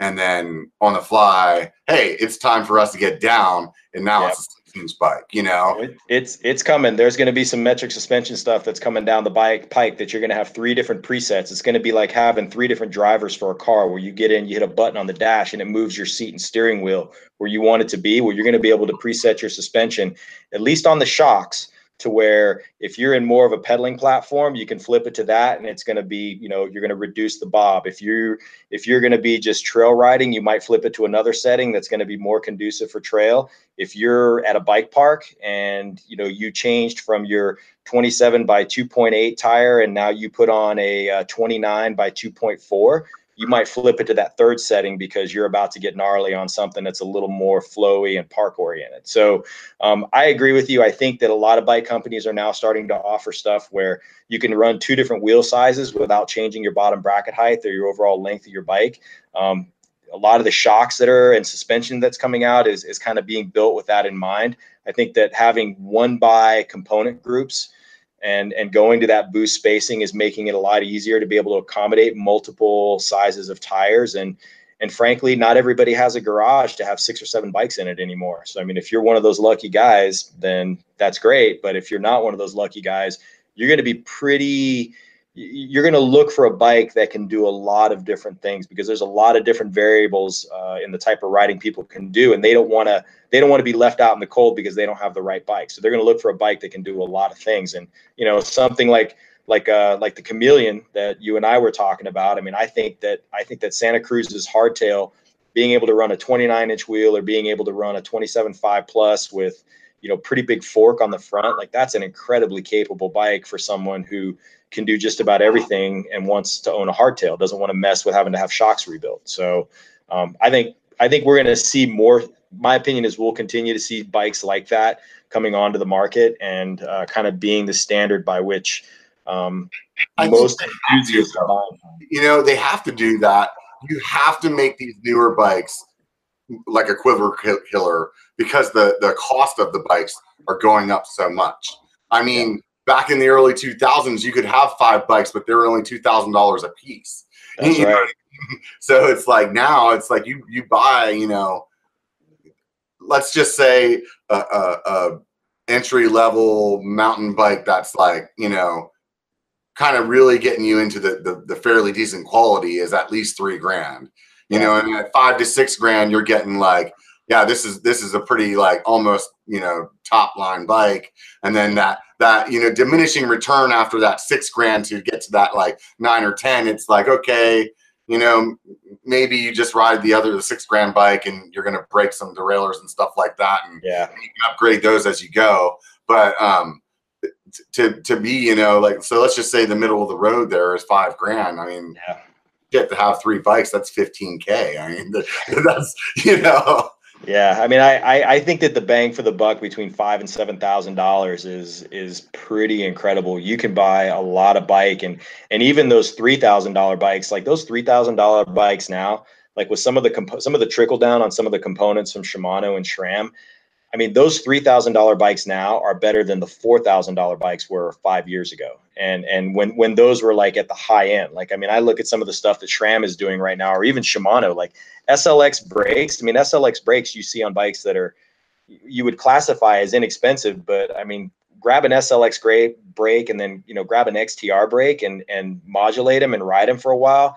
And then on the fly hey it's time for us to get down and now yep. it's a six inch bike you know? It, it's it's coming. There's going to be some metric suspension stuff that's coming down the bike pike that you're going to have three different presets. It's going to be like having three different drivers for a car where you get in you hit a button on the dash and it moves your seat and steering wheel where you want it to be where you're going to be able to preset your suspension at least on the shocks to where if you're in more of a pedaling platform you can flip it to that and it's going to be you know you're going to reduce the bob. If you're if you're going to be just trail riding you might flip it to another setting that's going to be more conducive for trail. If you're at a bike park and you know you changed from your 27 by 2.8 tire and now you put on a uh, 29 by 2.4 you might flip it to that third setting because you're about to get gnarly on something that's a little more flowy and park oriented. So um, I agree with you. I think that a lot of bike companies are now starting to offer stuff where you can run two different wheel sizes without changing your bottom bracket height or your overall length of your bike. Um, a lot of the shocks that are and suspension that's coming out is, is kind of being built with that in mind. I think that having one by component groups and and going to that boost spacing is making it a lot easier to be able to accommodate multiple sizes of tires. And and frankly not everybody has a garage to have six or seven bikes in it anymore. So i mean if you're one of those lucky guys then that's great. But if you're not one of those lucky guys you're going to be pretty you're going to look for a bike that can do a lot of different things because there's a lot of different variables uh, in the type of riding people can do and they don't want to they don't want to be left out in the cold because they don't have the right bike. So they're going to look for a bike that can do a lot of things. And you know something like like uh like the chameleon that you and i were talking about i mean i think that i think that santa cruz's hardtail being able to run a 29 inch wheel or being able to run a 27.5 plus with you know pretty big fork on the front like that's an incredibly capable bike for someone who can do just about everything and wants to own a hardtail doesn't want to mess with having to have shocks rebuilt so um, i think i think we're going to see more my opinion is we'll continue to see bikes like that coming onto the market and uh, kind of being the standard by which um, most enthusiasts are buying. You know, they have to do that. You have to make these newer bikes like a quiver killer because the the cost of the bikes are going up so much. I mean. Back in the early 2000s, you could have five bikes, but they were only two thousand dollars a piece. That's right. (laughs) so it's like now it's like you you buy you know, let's just say a, a, a entry level mountain bike that's like you know kind of really getting you into the, the, the fairly decent quality is at least three grand you know and at five to six grand you're getting like yeah, this is this is a pretty like almost you know top line bike, and then that that you know diminishing return after that six grand to get to that like nine or ten. It's like okay, you know maybe you just ride the other the six grand bike and you're gonna break some derailleurs and stuff like that, and yeah, you can upgrade those as you go. But um, to to be, you know, like so let's just say the middle of the road there is five grand. I mean, Yeah. get to have three bikes, that's 15k. I mean, (laughs) that's you know, Yeah, I mean, I, I I think that the bang for the buck between five and seven thousand dollars is is pretty incredible. You can buy a lot of bike, and and even those three thousand dollar bikes, like those three thousand dollar bikes now, like with some of the compo- some of the trickle down on some of the components from Shimano and SRAM. I mean, those three thousand dollar bikes now are better than the four thousand dollar bikes were five years ago. And and when when those were like at the high end, like I mean, I look at some of the stuff that SRAM is doing right now, or even Shimano, like SLX brakes. I mean, SLX brakes you see on bikes that are you would classify as inexpensive, but I mean, grab an SLX brake and then you know grab an XTR brake and and modulate them and ride them for a while.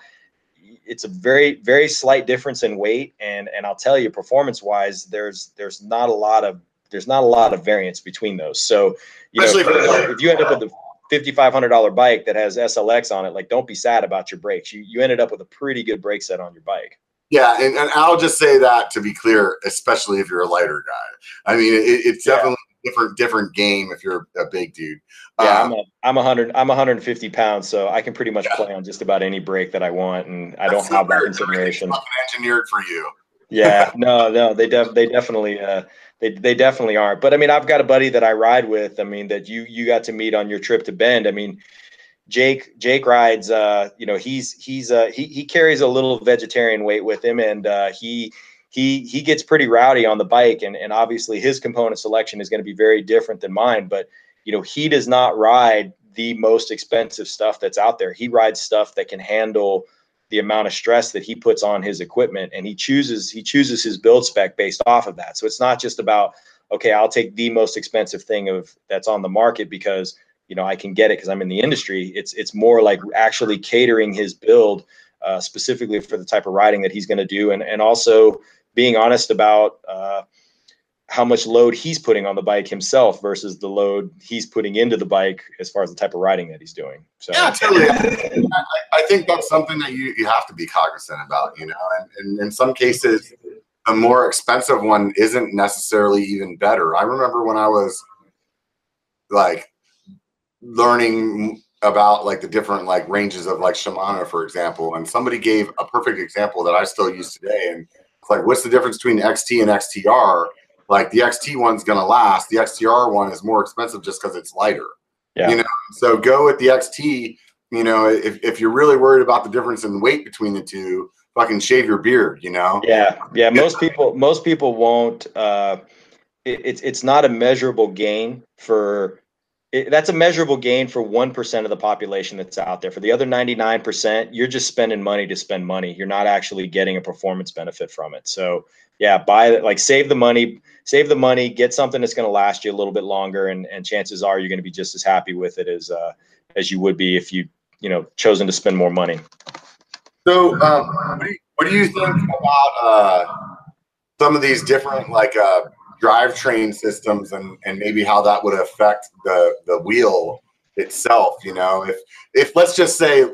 It's a very very slight difference in weight, and and I'll tell you, performance wise, there's there's not a lot of there's not a lot of variance between those. So you know, Especially for- if you end up with a fifty-five hundred dollar bike that has SLX on it, like don't be sad about your brakes. You you ended up with a pretty good brake set on your bike. yeah, and, and I'll just say that to be clear, especially if you're a lighter guy. I mean, it, it's Yeah. definitely different different game if you're a big dude. Yeah, Um, I'm a, I'm 100 I'm 150 pounds, so I can pretty much Yeah. play on just about any break that I want, and I don't have that consideration. engineered for you. Yeah, (laughs) no, no, they def- they definitely uh they they definitely aren't. But I mean, I've got a buddy that I ride with. I mean, that you you got to meet on your trip to Bend. I mean, Jake Jake rides. Uh, you know, he's he's uh he he carries a little vegetarian weight with him, and uh, he he he gets pretty rowdy on the bike, and and obviously his component selection is going to be very different than mine. But you know, he does not ride the most expensive stuff that's out there. He rides stuff that can handle the amount of stress that he puts on his equipment and he chooses he chooses his build spec based off of that so it's not just about okay i'll take the most expensive thing of that's on the market because you know i can get it because i'm in the industry it's it's more like actually catering his build uh, specifically for the type of riding that he's going to do and and also being honest about uh, how much load he's putting on the bike himself versus the load he's putting into the bike as far as the type of riding that he's doing so Yeah, totally. I, I think that's something that you, you have to be cognizant about, you know, and, and in some cases, a more expensive one isn't necessarily even better. I remember when I was like learning about like the different like ranges of like Shimano, for example, and somebody gave a perfect example that I still use today. And it's like, what's the difference between XT and XTR? Like the XT one's gonna last. The XTR one is more expensive just because it's lighter. Yeah. You know, so go with the XT. You know, if, if you're really worried about the difference in weight between the two, fucking shave your beard. You know. Yeah, yeah. Most people, most people won't. Uh, it, it's it's not a measurable gain for. It, that's a measurable gain for one percent of the population that's out there. For the other ninety nine percent, you're just spending money to spend money. You're not actually getting a performance benefit from it. So yeah, buy. Like save the money, save the money, get something that's going to last you a little bit longer, and and chances are you're going to be just as happy with it as uh, as you would be if you you know chosen to spend more money. So, um, what, do you, what do you think about uh, some of these different like uh, drivetrain systems and and maybe how that would affect the the wheel itself? You know, if if let's just say,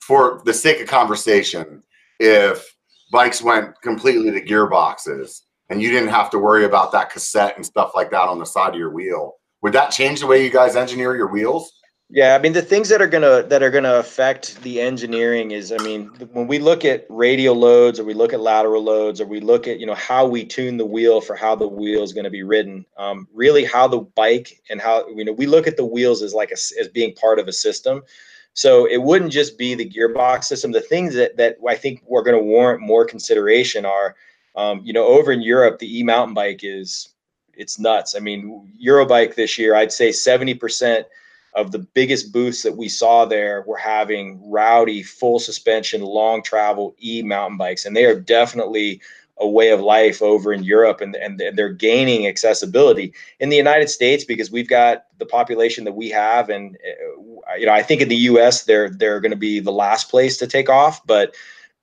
for the sake of conversation, if bikes went completely to gearboxes and you didn't have to worry about that cassette and stuff like that on the side of your wheel, would that change the way you guys engineer your wheels? Yeah, I mean the things that are gonna that are gonna affect the engineering is, I mean, when we look at radial loads or we look at lateral loads or we look at you know how we tune the wheel for how the wheel is going to be ridden, um, really how the bike and how you know we look at the wheels as like a, as being part of a system. So it wouldn't just be the gearbox system. The things that that I think we're going to warrant more consideration are, um, you know, over in Europe, the e mountain bike is it's nuts. I mean, Eurobike this year, I'd say seventy percent of the biggest booths that we saw there were having rowdy, full suspension, long travel e mountain bikes, and they are definitely a way of life over in Europe, and, and they're gaining accessibility in the United States because we've got the population that we have, and uh, you know I think in the U.S. they're they're going to be the last place to take off, but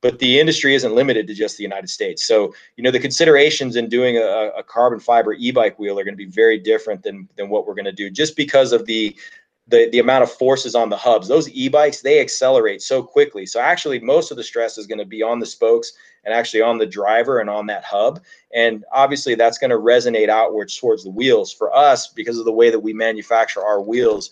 but the industry isn't limited to just the United States. So, you know, the considerations in doing a, a carbon fiber e-bike wheel are going to be very different than than what we're going to do, just because of the the the amount of forces on the hubs. Those e-bikes they accelerate so quickly. So actually, most of the stress is going to be on the spokes and actually on the driver and on that hub. And obviously, that's going to resonate outwards towards the wheels. For us, because of the way that we manufacture our wheels,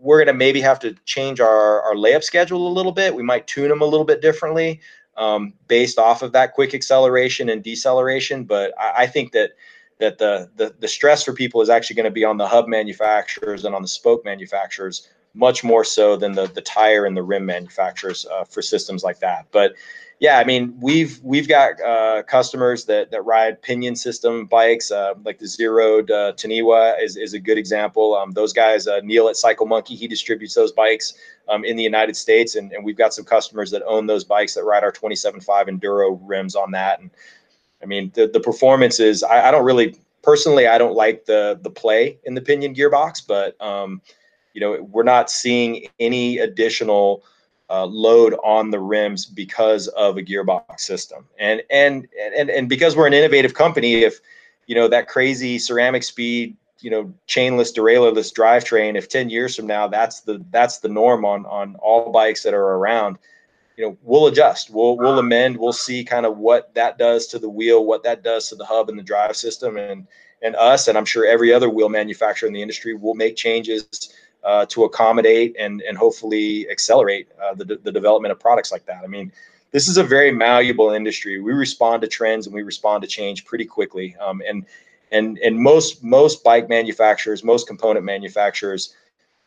we're going to maybe have to change our our layup schedule a little bit. We might tune them a little bit differently um, based off of that quick acceleration and deceleration. But I, I think that that the, the the stress for people is actually going to be on the hub manufacturers and on the spoke manufacturers much more so than the the tire and the rim manufacturers uh, for systems like that. But yeah, I mean we've we've got uh, customers that that ride pinion system bikes uh, like the Zerode uh, Taniwha is, is a good example. Um, those guys, uh, Neil at Cycle Monkey, he distributes those bikes um, in the United States, and, and we've got some customers that own those bikes that ride our 27.5 Enduro rims on that, and I mean, the, the performance is, I, I, don't really, personally, I don't like the, the play in the pinion gearbox, but, um, you know, we're not seeing any additional uh, load on the rims because of a gearbox system. And, and, and, and because we're an innovative company, if, you know, that crazy CeramicSpeed, you know, chainless derailleur-less drivetrain, if 10 years from now, that's the, that's the norm on, on all bikes that are around, you know we'll adjust. We'll we'll amend. We'll see kind of what that does to the wheel what that does to the hub and the drive system and and us and i'm sure every other wheel manufacturer in the industry will make changes uh, to accommodate and and hopefully accelerate uh, the, the development of products like that. I mean this is a very malleable industry. We respond to trends and we respond to change pretty quickly. Um, and and and most most bike manufacturers most component manufacturers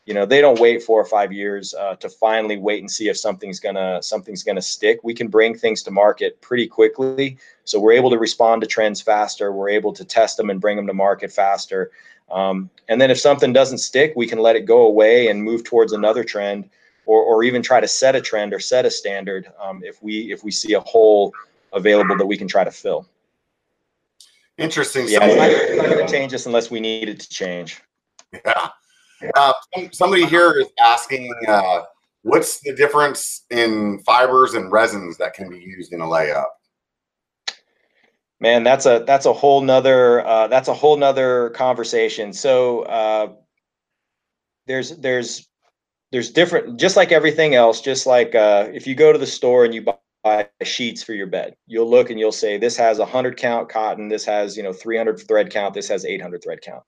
you know they don't wait four or five years uh, to finally wait and see if something's gonna something's gonna stick. We can bring things to market pretty quickly. So we're able to respond to trends faster. We're able to test them and bring them to market faster. Um, and then if something doesn't stick we can let it go away and move towards another trend or, or even try to set a trend or set a standard um, if we if we see a hole available that we can try to fill. Interesting. Yeah so, it's not, not going to change us unless we need it to change. Yeah uh, somebody here is asking, uh, what's the difference in fibers and resins that can be used in a layup? Man, that's a that's a whole nother uh, that's a whole nother conversation. So uh, there's there's there's different just like everything else. Just like uh, if you go to the store and you buy sheets for your bed, you'll look and you'll say this has hundred count cotton, this has you know 300 thread count, this has 800 thread count.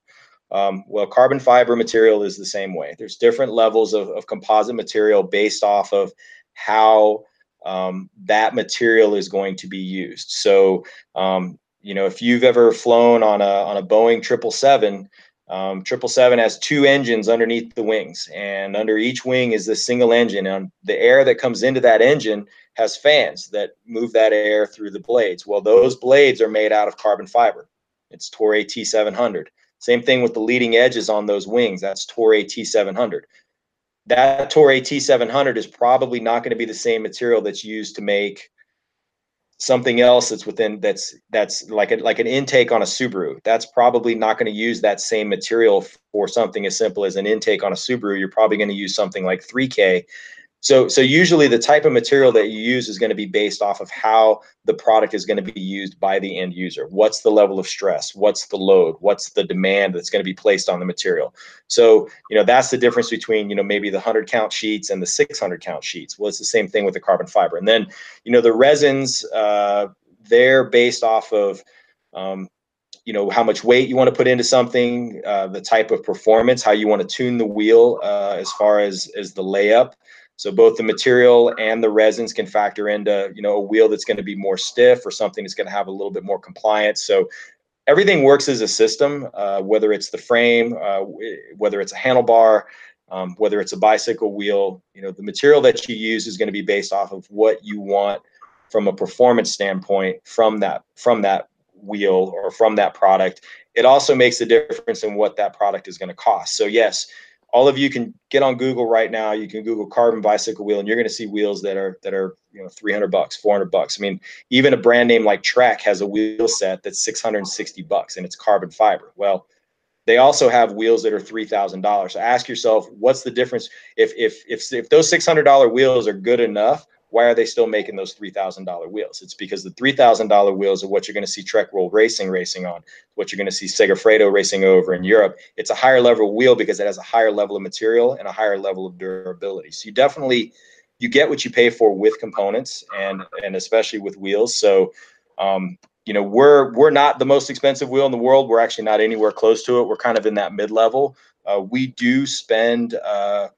Um, well, carbon fiber material is the same way. There's different levels of, of composite material based off of how um, that material is going to be used. So, um, you know, if you've ever flown on a on a Boeing triple seven, um, triple seven has two engines underneath the wings, and under each wing is this single engine. And the air that comes into that engine has fans that move that air through the blades. Well, those blades are made out of carbon fiber. It's Toray T700. Same thing with the leading edges on those wings. That's Toray T700. That Toray T700 is probably not going to be the same material that's used to make something else that's within that's that's like a, like an intake on a Subaru. That's probably not going to use that same material for something as simple as an intake on a Subaru. You're probably going to use something like 3K so, so usually the type of material that you use is going to be based off of how the product is going to be used by the end user. What's the level of stress? What's the load? What's the demand that's going to be placed on the material? So, you know, that's the difference between, you know, maybe the 100 count sheets and the 600 count sheets. Well, it's the same thing with the carbon fiber. And then, you know, the resins, uh, they're based off of, um, you know how much weight you want to put into something uh, the type of performance how you want to tune the wheel uh, as far as as the layup so both the material and the resins can factor into, you know, a wheel that's going to be more stiff or something that's going to have a little bit more compliance. So everything works as a system, uh, whether it's the frame, uh, whether it's a handlebar, um, whether it's a bicycle wheel, you know, the material that you use is going to be based off of what you want from a performance standpoint from that from that wheel or from that product. It also makes a difference in what that product is going to cost. So yes, all of you can get on Google right now. You can Google carbon bicycle wheel, and you're going to see wheels that are that are you know 300 bucks, 400 bucks. I mean, even a brand name like Trek has a wheel set that's 660 bucks, and it's carbon fiber. Well, they also have wheels that are three thousand dollars. So ask yourself, what's the difference? If if if if those six hundred dollar wheels are good enough, why are they still making those $3,000 wheels? It's because the $3,000 wheels are what you're going to see Trek Roll Racing racing on, what you're going to see Segafredo racing over in Europe. It's a higher level wheel because it has a higher level of material and a higher level of durability. So you definitely you get what you pay for with components and and especially with wheels. So um, you know we're we're not the most expensive wheel in the world. We're actually not anywhere close to it. We're kind of in that mid level. Uh, we do spend uh,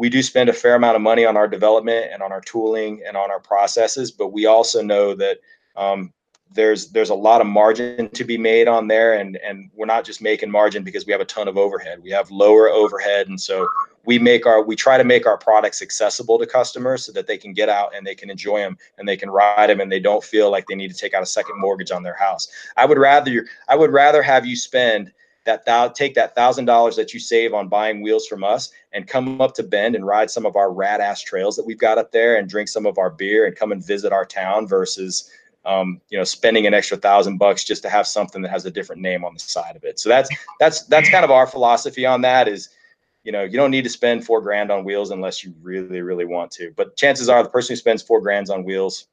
we do spend a fair amount of money on our development and on our tooling and on our processes, but we also know that um, there's there's a lot of margin to be made on there, and and we're not just making margin because we have a ton of overhead. We have lower overhead, and so we make our we try to make our products accessible to customers so that they can get out and they can enjoy them and they can ride them and they don't feel like they need to take out a second mortgage on their house. I would rather I would rather have you spend that thou take that thousand dollars that you save on buying wheels from us and come up to Bend and ride some of our rad ass trails that we've got up there and drink some of our beer and come and visit our town versus um, you know spending an extra thousand bucks just to have something that has a different name on the side of it. So that's that's that's kind of our philosophy on that is you know you don't need to spend four grand on wheels unless you really really want to. But chances are the person who spends four grands on wheels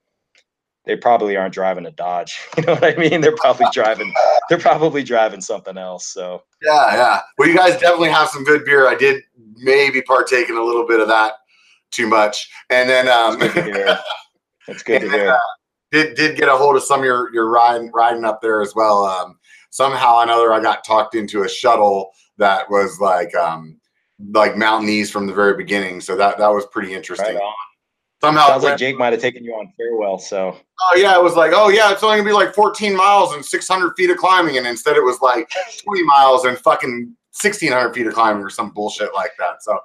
they probably aren't driving a Dodge. (laughs) You know what I mean? They're probably (laughs) driving. They're probably driving something else. So yeah, yeah. Well, you guys definitely have some good beer. I did maybe partake in a little bit of that too much, and then um, That's good to hear. (laughs) That's good to hear. Uh, did did get a hold of some of your your riding riding up there as well. Um, somehow or another, I got talked into a shuttle that was like um like Mountainese from the very beginning. So that that was pretty interesting. Right Somehow sounds like Jake might have taken you on farewell. So oh yeah, it was like oh yeah, it's only gonna be like 14 miles and 600 feet of climbing, and instead it was like (laughs) 20 miles and fucking 1600 feet of climbing or some bullshit like that. So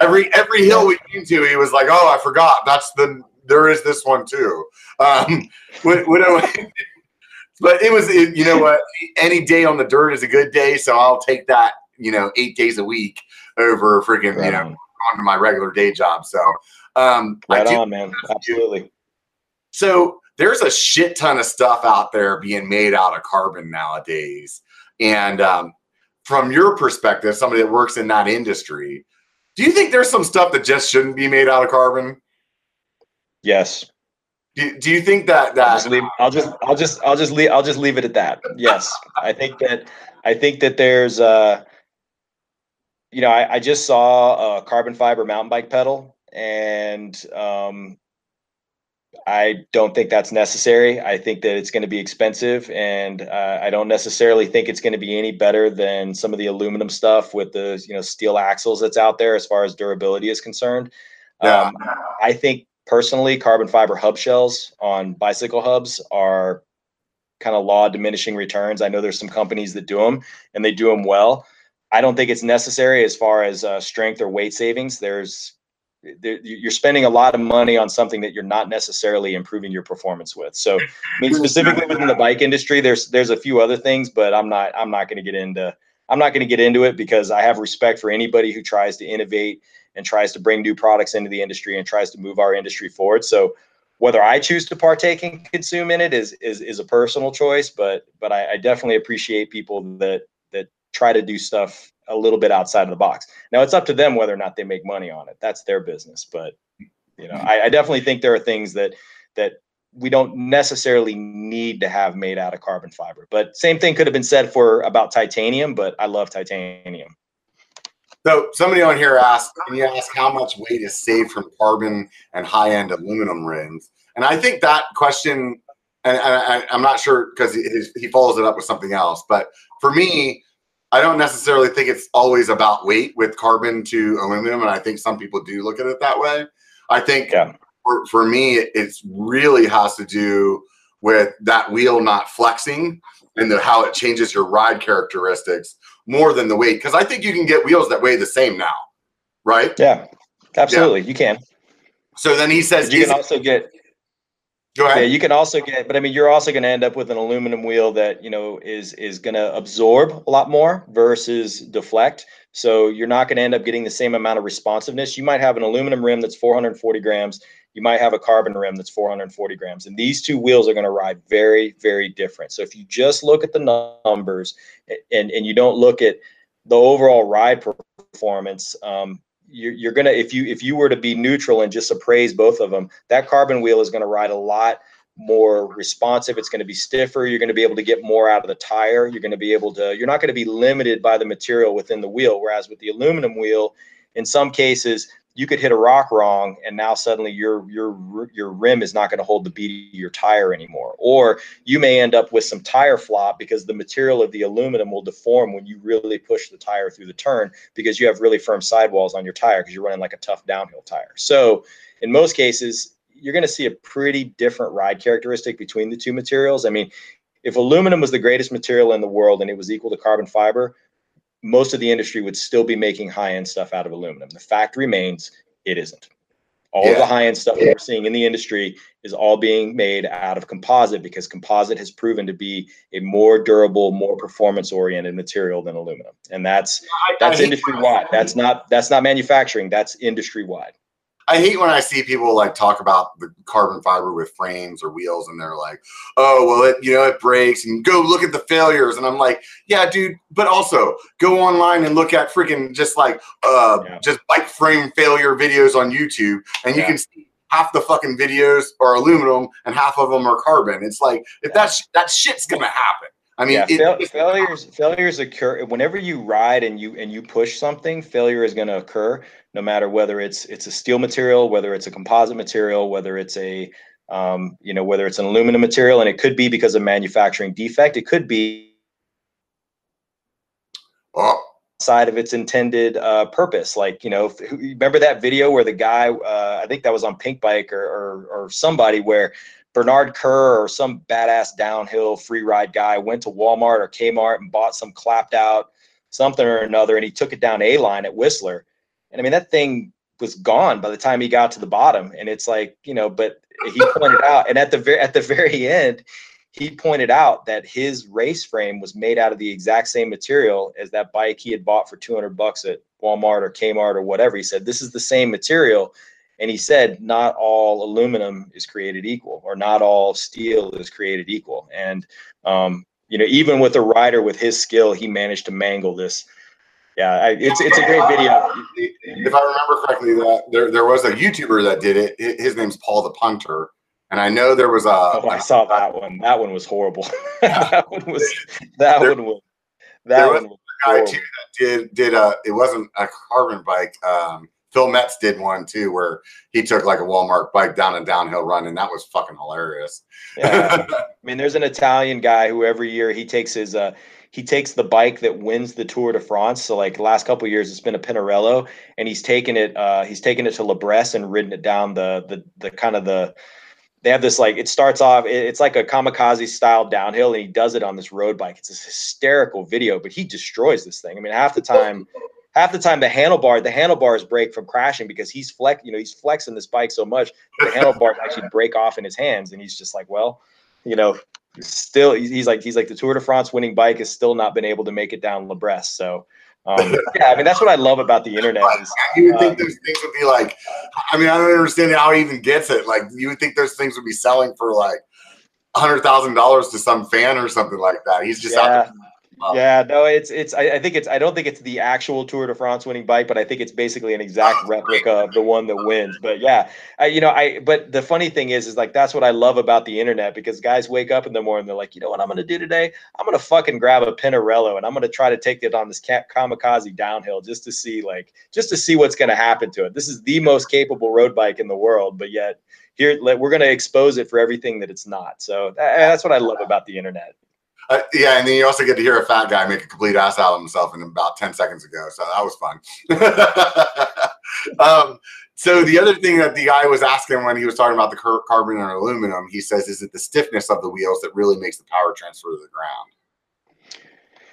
every every hill we came to, he was like, oh, I forgot. That's the there is this one too. Um, (laughs) what, what but it was it, you know what any day on the dirt is a good day, so I'll take that you know eight days a week over freaking right. you know on to my regular day job. So um, right on, man. Absolutely. So there's a shit ton of stuff out there being made out of carbon nowadays. And um, from your perspective, somebody that works in that industry, do you think there's some stuff that just shouldn't be made out of carbon? Yes. Do, do you think that that I'll just, leave, I'll just I'll just I'll just leave I'll just leave it at that. Yes, I think that I think that there's uh you know I, I just saw a carbon fiber mountain bike pedal and um, I don't think that's necessary. I think that it's going to be expensive, and uh, I don't necessarily think it's going to be any better than some of the aluminum stuff with the you know steel axles that's out there as far as durability is concerned. Yeah. Um, I think personally, carbon fiber hub shells on bicycle hubs are kind of law diminishing returns. I know there's some companies that do them, and they do them well. I don't think it's necessary as far as uh, strength or weight savings. There's you're spending a lot of money on something that you're not necessarily improving your performance with. So, I mean, specifically within the bike industry, there's there's a few other things, but I'm not I'm not going to get into I'm not going to get into it because I have respect for anybody who tries to innovate and tries to bring new products into the industry and tries to move our industry forward. So, whether I choose to partake and consume in it is is is a personal choice, but but I, I definitely appreciate people that try to do stuff a little bit outside of the box. Now it's up to them whether or not they make money on it. That's their business. But you know, I, I definitely think there are things that that we don't necessarily need to have made out of carbon fiber. But same thing could have been said for about titanium, but I love titanium. So somebody on here asked, can you ask how much weight is saved from carbon and high-end aluminum rims? And I think that question, and, I, am not sure because he, he follows it up with something else, but for me, I don't necessarily think it's always about weight with carbon to aluminum, and I think some people do look at it that way. I think yeah. for, for me, it really has to do with that wheel not flexing and the, how it changes your ride characteristics more than the weight. Because I think you can get wheels that weigh the same now, right? Yeah, absolutely, yeah. you can. So then he says you can also get Go ahead. Yeah, you can also get, but I mean, you're also going to end up with an aluminum wheel that you know is is going to absorb a lot more versus deflect. So you're not going to end up getting the same amount of responsiveness. You might have an aluminum rim that's 440 grams. You might have a carbon rim that's 440 grams, and these two wheels are going to ride very, very different. So if you just look at the numbers and and you don't look at the overall ride performance, um, you're, you're gonna if you if you were to be neutral and just appraise both of them, that carbon wheel is going to ride a lot more responsive. It's going to be stiffer. You're going to be able to get more out of the tire. You're going to be able to. You're not going to be limited by the material within the wheel. Whereas with the aluminum wheel, in some cases, you could hit a rock wrong and now suddenly your your your rim is not going to hold the beat of your tire anymore. Or you may end up with some tire flop because the material of the aluminum will deform when you really push the tire through the turn because you have really firm sidewalls on your tire because you're running like a tough downhill tire. So in most cases you're going to see a pretty different ride characteristic between the two materials. I mean if aluminum was the greatest material in the world and it was equal to carbon fiber most of the industry would still be making high end stuff out of aluminum. The fact remains, it isn't. All yeah. of the high end stuff yeah. we're seeing in the industry is all being made out of composite because composite has proven to be a more durable, more performance oriented material than aluminum. And that's that's industry wide. That's not that's not manufacturing, that's industry wide. I hate when I see people like talk about the carbon fiber with frames or wheels, and they're like, "Oh, well, it you know it breaks," and go look at the failures. And I'm like, "Yeah, dude," but also go online and look at freaking just like uh yeah. just bike frame failure videos on YouTube, and you yeah. can see half the fucking videos are aluminum and half of them are carbon. It's like if yeah. that sh- that shit's gonna happen. I mean, yeah, it, failures failures occur whenever you ride and you and you push something. Failure is going to occur no matter whether it's it's a steel material, whether it's a composite material, whether it's a um, you know whether it's an aluminum material, and it could be because of manufacturing defect. It could be oh. side of its intended uh, purpose. Like you know, remember that video where the guy uh, I think that was on Pinkbike or, or or somebody where Bernard Kerr or some badass downhill free ride guy went to Walmart or Kmart and bought some clapped out something or another, and he took it down a line at Whistler and I mean, that thing was gone by the time he got to the bottom. And it's like, you know, but he pointed out, and at the very at the very end, he pointed out that his race frame was made out of the exact same material as that bike he had bought for 200 bucks at Walmart or Kmart or whatever. He said, This is the same material. And he said, Not all aluminum is created equal, or not all steel is created equal. And, um, you know, even with a rider with his skill, he managed to mangle this yeah, I, it's it's a great video. If I remember correctly, that there there was a YouTuber that did it. His name's Paul the Punter, and I know there was a. Oh, I saw that one. That one was horrible. (laughs) that one was. That there, one was. That one was. A guy too that did did a. It wasn't a carbon bike. Um, Phil Kmetz did one too, where he took like a Walmart bike down a downhill run, and that was fucking hilarious. yeah, (laughs) I mean, there's an Italian guy who every year he takes his uh he takes the bike that wins the Tour de France. So like last couple years, it's been a Pinarello, and he's taken it. Uh, he's taken it to La Bresse and ridden it down the the the kind of the. They have this like it starts off. It's like a kamikaze style downhill, and he does it on this road bike. It's this hysterical video, but he destroys this thing. I mean, half the time. Half the time the handlebar the handlebars break from crashing because he's flex you know he's flexing this bike so much the (laughs) handlebars actually break off in his hands and he's just like well you know still he's like he's like the Tour de France winning bike has still not been able to make it down La Bresse. So um, (laughs) yeah, I mean that's what I love about the internet. Is, you would think uh, those things would be like, I mean I don't understand how he even gets it. Like you would think those things would be selling for like hundred thousand dollars to some fan or something like that. He's just yeah. out there yeah, no, it's it's. I, I, think it's. I don't think it's the actual Tour de France winning bike, but I think it's basically an exact oh, replica of the one that wins. But yeah, I, you know, I. But the funny thing is, is like that's what I love about the internet because guys wake up in the morning, they're like, you know what I'm gonna do today? I'm gonna fucking grab a Pinarello and I'm gonna try to take it on this kamikaze downhill just to see like just to see what's gonna happen to it. This is the most capable road bike in the world, but yet here we're gonna expose it for everything that it's not. So that's what I love about the internet. Uh, yeah, and then you also get to hear a fat guy make a complete ass out of himself in about 10 seconds ago. So that was fun. (laughs) um, so the other thing that the guy was asking when he was talking about the carbon and aluminum, he says, is it the stiffness of the wheels that really makes the power transfer to the ground?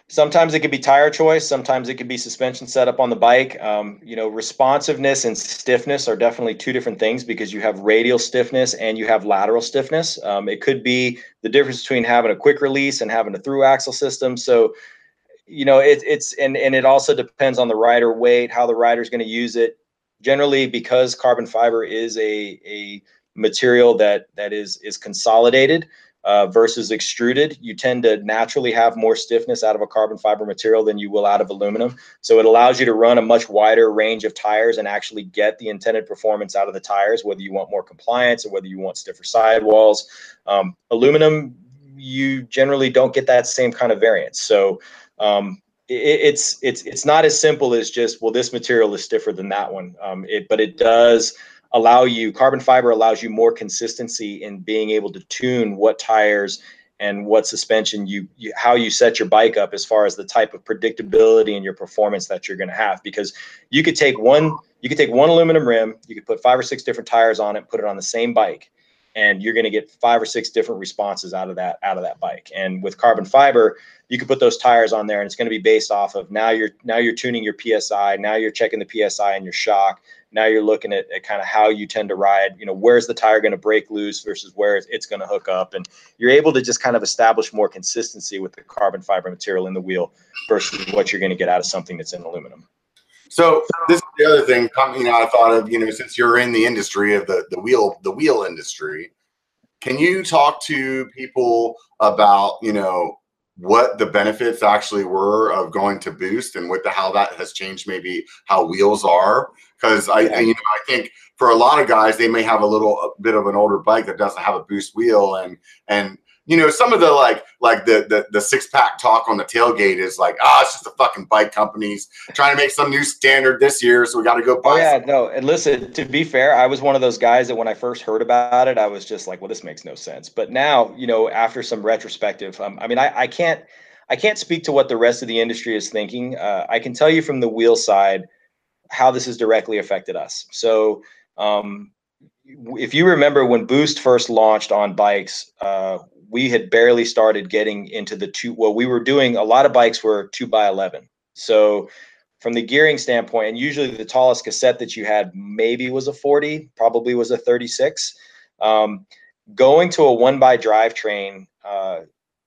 Sometimes it could be tire choice. Sometimes it could be suspension setup on the bike. Um, you know, responsiveness and stiffness are definitely two different things because you have radial stiffness and you have lateral stiffness. Um, it could be the difference between having a quick release and having a through axle system. So, you know, it, it's and and it also depends on the rider weight, how the rider's going to use it. Generally, because carbon fiber is a a material that that is is consolidated uh, versus extruded, you tend to naturally have more stiffness out of a carbon fiber material than you will out of aluminum. So it allows you to run a much wider range of tires and actually get the intended performance out of the tires, whether you want more compliance or whether you want stiffer sidewalls. Um, aluminum, you generally don't get that same kind of variance. So um, it, it's it's it's not as simple as just well, this material is stiffer than that one. Um, it, but it does allow you carbon fiber allows you more consistency in being able to tune what tires and what suspension you, you, how you set your bike up as far as the type of predictability and your performance that you're going to have. Because you could take one you could take one aluminum rim you could put five or six different tires on it put it on the same bike and you're going to get five or six different responses out of that out of that bike. And with carbon fiber you can put those tires on there and it's going to be based off of now you're now you're tuning your psi now you're checking the psi and your shock now you're looking at, at kind of how you tend to ride you know where's the tire going to break loose versus where it's going to hook up. And you're able to just kind of establish more consistency with the carbon fiber material in the wheel versus what you're going to get out of something that's in aluminum. So this is the other thing coming you know, i thought of you know since you're in the industry of the the wheel the wheel industry can you talk to people about you know what the benefits actually were of going to boost and what the how that has changed maybe how wheels are. Because I, I, you know i think for a lot of guys they may have a little a bit of an older bike that doesn't have a boost wheel and and you know, some of the like like the the, the six pack talk on the tailgate is like, ah, oh, it's just the fucking bike companies trying to make some new standard this year, so we got to go buy. Oh yeah, no, and listen, to be fair, I was one of those guys that when I first heard about it, I was just like, well, this makes no sense. But now, you know, after some retrospective, um, I mean, I, I can't I can't speak to what the rest of the industry is thinking. Uh, I can tell you from the wheel side how this has directly affected us. So. Um, if you remember when Boost first launched on bikes, uh, we had barely started getting into the two. Well, we were doing a lot of bikes were two by 11. So from the gearing standpoint, and usually the tallest cassette that you had maybe was a 40, probably was a 36. Um, going to a one by drivetrain uh,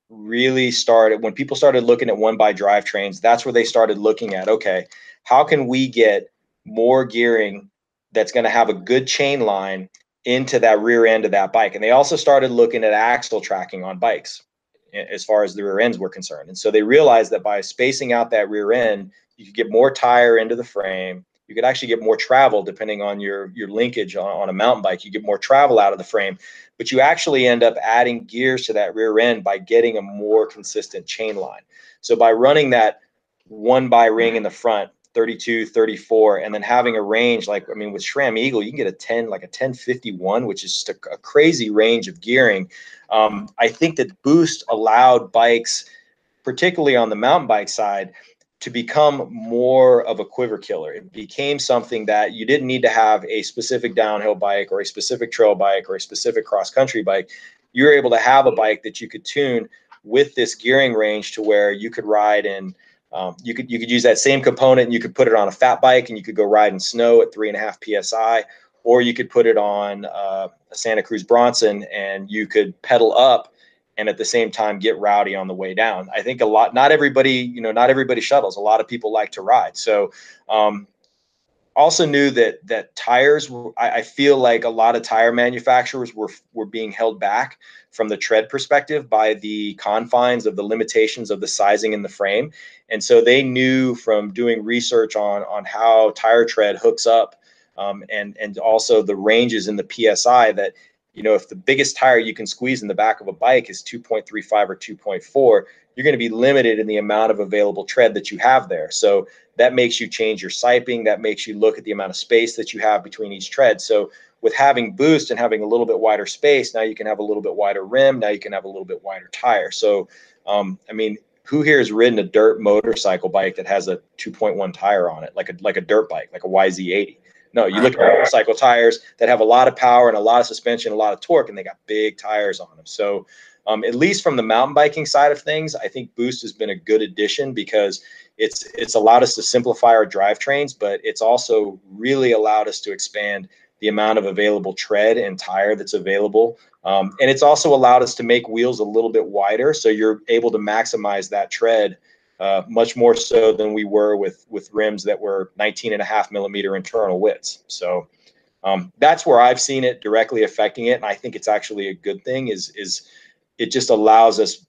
really started when people started looking at one by drivetrains. That's where they started looking at okay, how can we get more gearing that's going to have a good chain line into that rear end of that bike. And they also started looking at axle tracking on bikes as far as the rear ends were concerned. And so they realized that by spacing out that rear end, you could get more tire into the frame. You could actually get more travel depending on your, your linkage on, on a mountain bike. You get more travel out of the frame, but you actually end up adding gears to that rear end by getting a more consistent chain line. So by running that one by ring in the front, 32, 34, and then having a range like I mean with SRAM Eagle, you can get a 10 like a 1051, which is just a, a crazy range of gearing. Um, I think that Boost allowed bikes, particularly on the mountain bike side, to become more of a quiver killer. It became something that you didn't need to have a specific downhill bike or a specific trail bike or a specific cross country bike. You were able to have a bike that you could tune with this gearing range to where you could ride in um, you could you could use that same component and you could put it on a fat bike and you could go ride in snow at three and a half psi, or you could put it on uh, a Santa Cruz Bronson and you could pedal up and at the same time get rowdy on the way down. I think a lot, not everybody, you know, not everybody shuttles. A lot of people like to ride. So um, also knew that that tires I, I, feel like a lot of tire manufacturers were were being held back from the tread perspective by the confines of the limitations of the sizing in the frame and so they knew from doing research on on how tire tread hooks up um, and and also the ranges in the psi that you know if the biggest tire you can squeeze in the back of a bike is 2.35 or 2.4 you're going to be limited in the amount of available tread that you have there. So that makes you change your siping that makes you look at the amount of space that you have between each tread. So with having boost and having a little bit wider space now you can have a little bit wider rim now you can have a little bit wider tire. So um, i mean who here has ridden a dirt motorcycle bike that has a 2.1 tire on it? Like a like a dirt bike like a yz80 no you look at motorcycle tires that have a lot of power and a lot of suspension a lot of torque and they got big tires on them. So um, at least from the mountain biking side of things i think boost has been a good addition because it's it's allowed us to simplify our drivetrains, but it's also really allowed us to expand the amount of available tread and tire that's available. Um, and it's also allowed us to make wheels a little bit wider, so you're able to maximize that tread uh, much more so than we were with with rims that were 19 and a half millimeter internal widths. So um, that's where I've seen it directly affecting it, and I think it's actually a good thing. Is is it just allows us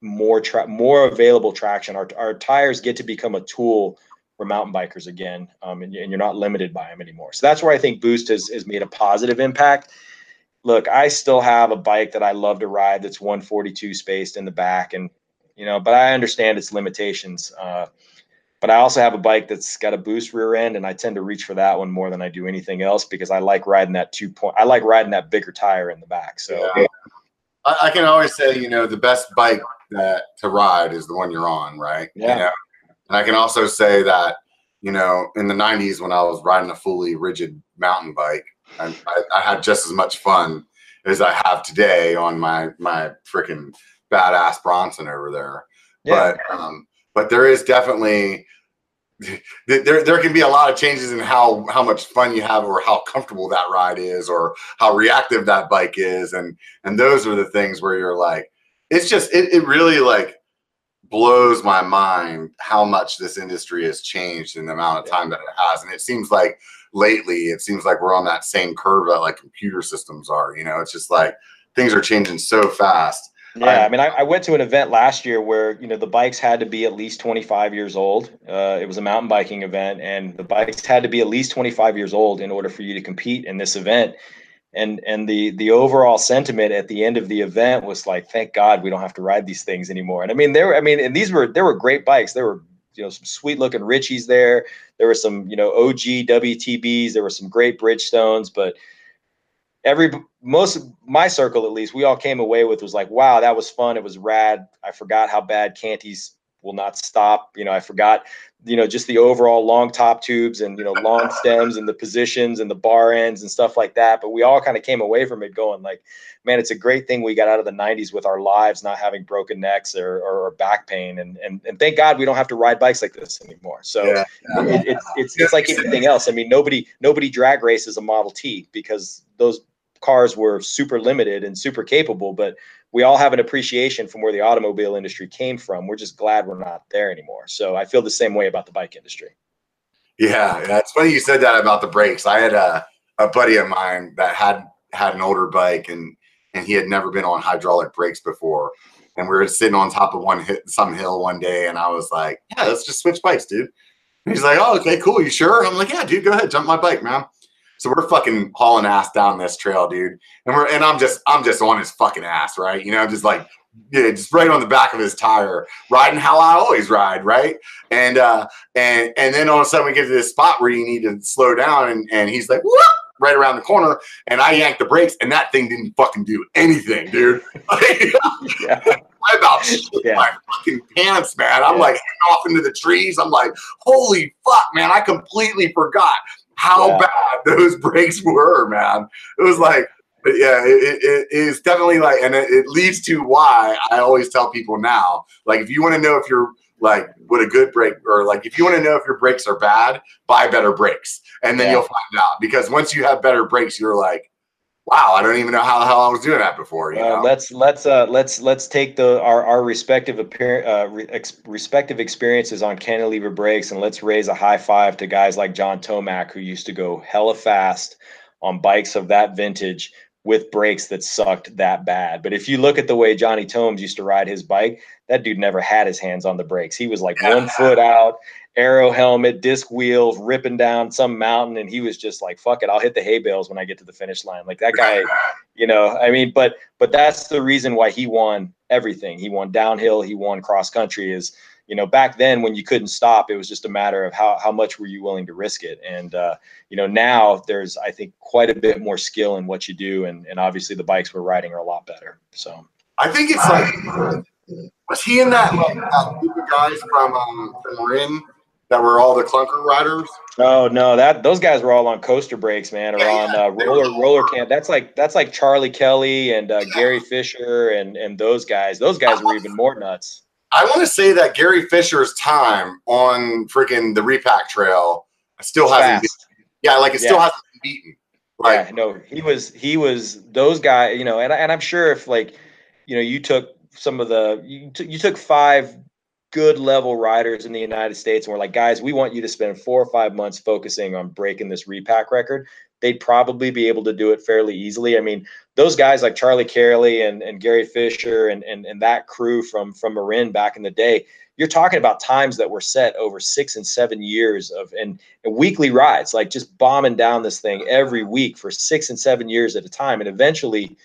more tra- more available traction. Our, our tires get to become a tool for mountain bikers again, um, and, and, you're not limited by them anymore. So that's where I think Boost has, has made a positive impact. Look, I still have a bike that I love to ride that's 142 spaced in the back, and you know, but I understand its limitations. Uh, but I also have a bike that's got a boost rear end, and I tend to reach for that one more than I do anything else because I like riding that two point. I like riding that bigger tire in the back. So yeah. I, I, can always say, you know, the best bike that to ride is the one you're on, right? Yeah. You know? And I can also say that, you know, in the 90s when I was riding a fully rigid mountain bike, I, I, had just as much fun as I have today on my my freaking badass Bronson over there. Yeah. But um, but there is definitely there there can be a lot of changes in how how much fun you have or how comfortable that ride is or how reactive that bike is and and those are the things where you're like it's just it, it really like blows my mind how much this industry has changed in the amount of time that it has. And it seems like lately, it seems like we're on that same curve that like computer systems are. You know, it's just like things are changing so fast. Yeah, I mean, I, I, went to an event last year where you know the bikes had to be at least 25 years old. Uh, it was a mountain biking event, and the bikes had to be at least 25 years old in order for you to compete in this event and and the the overall sentiment at the end of the event was like thank god we don't have to ride these things anymore and i mean there i mean and these were there were great bikes there were you know some sweet looking Ritcheys there. There were some you know og wtbs there were some great bridgestones but every most of my circle at least we all came away with was like wow that was fun. It was rad. I forgot how bad canty's will not stop. You know, I forgot, you know, just the overall long top tubes and, you know, long stems and the positions and the bar ends and stuff like that. But we all kind of came away from it going like, man, it's a great thing we got out of the 90s with our lives not having broken necks or, or back pain. And, and, and thank God we don't have to ride bikes like this anymore. So yeah. it, it's, it's, it's like anything else. I mean, nobody, nobody drag races a Model T because those cars were super limited and super capable, but we all have an appreciation from where the automobile industry came from. We're just glad we're not there anymore. So I feel the same way about the bike industry. Yeah, it's funny you said that about the brakes. I had a, a buddy of mine that had had an older bike and and he had never been on hydraulic brakes before. And we were sitting on top of one hit, some hill one day, and I was like, "Yeah, let's just switch bikes, dude." And he's like, "Oh, okay, cool. You sure?" I'm like, "Yeah, dude, go ahead, jump my bike, man." So we're fucking hauling ass down this trail, dude. And we're and I'm just I'm just on his fucking ass, right? You know, just like yeah, just right on the back of his tire, riding how I always ride, right? And uh and and then all of a sudden we get to this spot where you need to slow down and, and he's like, Whoop! right around the corner, and I yanked the brakes, and that thing didn't fucking do anything, dude. yeah. (laughs) I about shit yeah. my fucking pants, man. I'm yeah. like off into the trees. I'm like, holy fuck, man! I completely forgot how yeah. bad (laughs) those brakes were, man. It was like, but yeah, it, it is definitely like, and it, it leads to why I always tell people now, like, if you want to know if you're like what a good brake or like if you want to know if your brakes are bad, buy better brakes, and then yeah. you'll find out. Because once you have better brakes, you're like, wow, I don't even know how the hell I was doing that before. You uh? Let's let's uh let's let's take the our our respective appear uh re- ex- respective experiences on cantilever brakes and let's raise a high five to guys like John Tomac who used to go hella fast on bikes of that vintage with brakes that sucked that bad. But if you look at the way Johnny Tomac used to ride his bike, that dude never had his hands on the brakes. He was like yeah. (laughs) one foot out, aero helmet, disc wheels, ripping down some mountain, and he was just like, "Fuck it, I'll hit the hay bales when I get to the finish line." Like that guy, (laughs) you know. I mean, but but that's the reason why he won everything. He won downhill, he won cross country. Is you know back then when you couldn't stop, it was just a matter of how how much were you willing to risk it. And uh, you know now there's I think quite a bit more skill in what you do, and and obviously the bikes we're riding are a lot better. So I think it's like. Was he in that like that group of guys from um, from Marin that were all the clunker riders? Oh no, that those guys were all on coaster brakes, man, or yeah, on uh, roller roller cam. That's like that's like Charlie Kelly and uh, yeah. Gary Fisher and and those guys. Those guys were even more nuts. I want to say that Gary Fisher's time on freaking the repack trail still hasn't. Been, yeah, like it yeah. still hasn't been beaten. Like, yeah, no, he was he was those guys, you know, and and I'm sure if like, you know, you took some of the you, t- you took five good level riders in the United States and we're like, guys, we want you to spend four or five months focusing on breaking this repack record, they'd probably be able to do it fairly easily. I mean, those guys like Charlie Carey and, and Gary Fisher and, and, and that crew from, from Marin back in the day, you're talking about times that were set over six and seven years of and, and weekly rides, like just bombing down this thing every week for six and seven years at a time. And eventually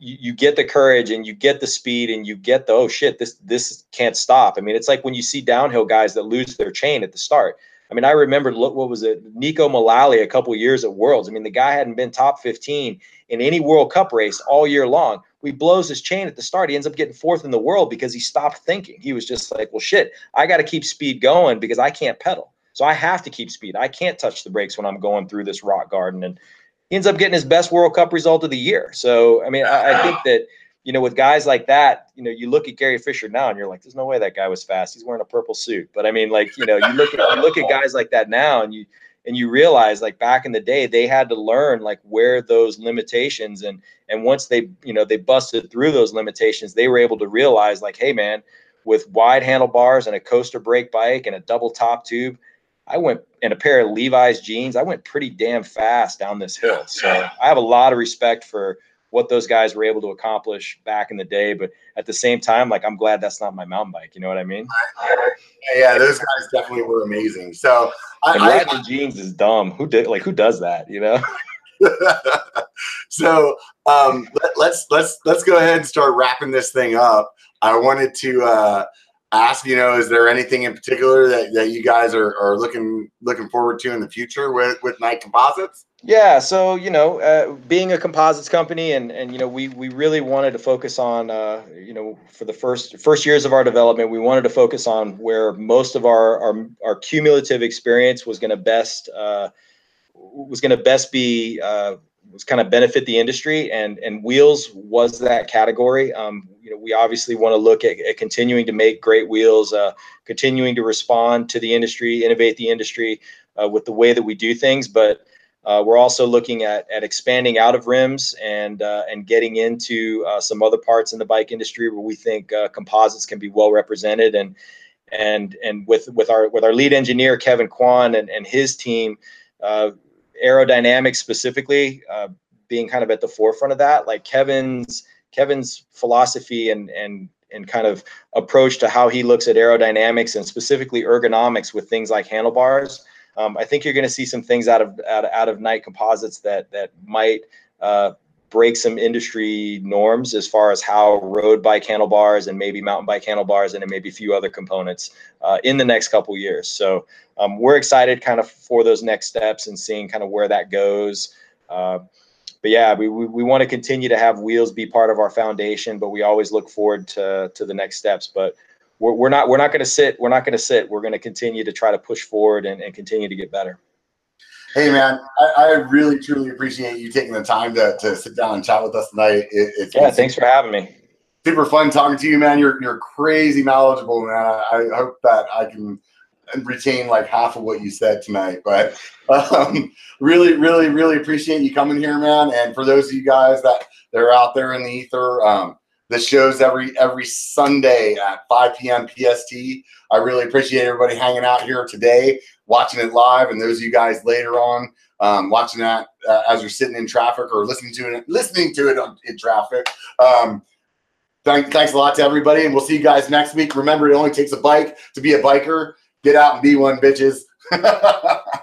you, you get the courage and you get the speed and you get the oh shit this this can't stop. I mean, it's like when you see downhill guys that lose their chain at the start. I mean, I remember look what was it, Neko Mulally a couple years at Worlds. I mean, the guy hadn't been top 15 in any World Cup race all year long. He blows his chain at the start. He ends up getting fourth in the world because he stopped thinking. He was just like, well, shit, I got to keep speed going because I can't pedal. So I have to keep speed. I can't touch the brakes when I'm going through this rock garden. And he ends up getting his best World Cup result of the year. So, I mean, I, I think that, you know, with guys like that, you know, you look at Gary Fisher now and you're like, there's no way that guy was fast. He's wearing a purple suit. But I mean, like, you know, you look at you look at guys like that now and you and you realize like back in the day they had to learn like where those limitations and and once they you know they busted through those limitations they were able to realize like hey man with wide handlebars and a coaster brake bike and a double top tube I went in a pair of Levi's jeans. I went pretty damn fast down this hill. So I have a lot of respect for what those guys were able to accomplish back in the day. But at the same time, like I'm glad that's not my mountain bike. You know what I mean? Yeah, those guys definitely were amazing. So I, I, jeans is dumb. Who did like who does that? You know. (laughs) (laughs) so um, let, let's let's let's go ahead and start wrapping this thing up. I wanted to uh, ask, you know, is there anything in particular that, that you guys are, are looking looking forward to in the future with, with Knight Composites? Yeah, so you know, uh, being a composites company, and and you know, we we really wanted to focus on, uh, you know, for the first first years of our development, we wanted to focus on where most of our our, our cumulative experience was going to best uh, was going to best be uh, was kind of benefit the industry and and wheels was that category um, you know we obviously want to look at, at, continuing to make great wheels uh, continuing to respond to the industry innovate the industry uh, with the way that we do things. But uh, we're also looking at, at expanding out of rims and uh, and getting into uh, some other parts in the bike industry where we think uh, composites can be well represented. And and and with with our with our lead engineer Kevin Quan and, and his team aerodynamics specifically being kind of at the forefront of that like kevin's kevin's philosophy and and and kind of approach to how he looks at aerodynamics and specifically ergonomics with things like handlebars um, i think you're going to see some things out of out, out of Knight composites that that might uh, break some industry norms as far as how road bike handlebars and maybe mountain bike handlebars and maybe a few other components uh, in the next couple years. So um, we're excited kind of for those next steps and seeing kind of where that goes. Uh, but yeah, we, we, we want to continue to have wheels be part of our foundation, but we always look forward to, to the next steps. But we're, we're not we're not going to sit. We're not going to sit. We're going to continue to try to push forward and, and continue to get better. Hey man, I, I, really truly appreciate you taking the time to, to sit down and chat with us tonight. It, it's yeah, thanks for having me. Super fun talking to you, man. You're you're crazy knowledgeable, man. I, I hope that I can retain like half of what you said tonight. But um, really, really, really appreciate you coming here, man. And for those of you guys that are out there in the ether, um, this shows every every Sunday at 5 p.m. PST. I really appreciate everybody hanging out here today watching it live, and those of you guys later on um, watching that uh, as you're sitting in traffic or listening to it, listening to it on, in traffic. Um, thank, thanks a lot to everybody, and we'll see you guys next week. Remember, it only takes a bike to be a biker. Get out and be one, bitches. (laughs)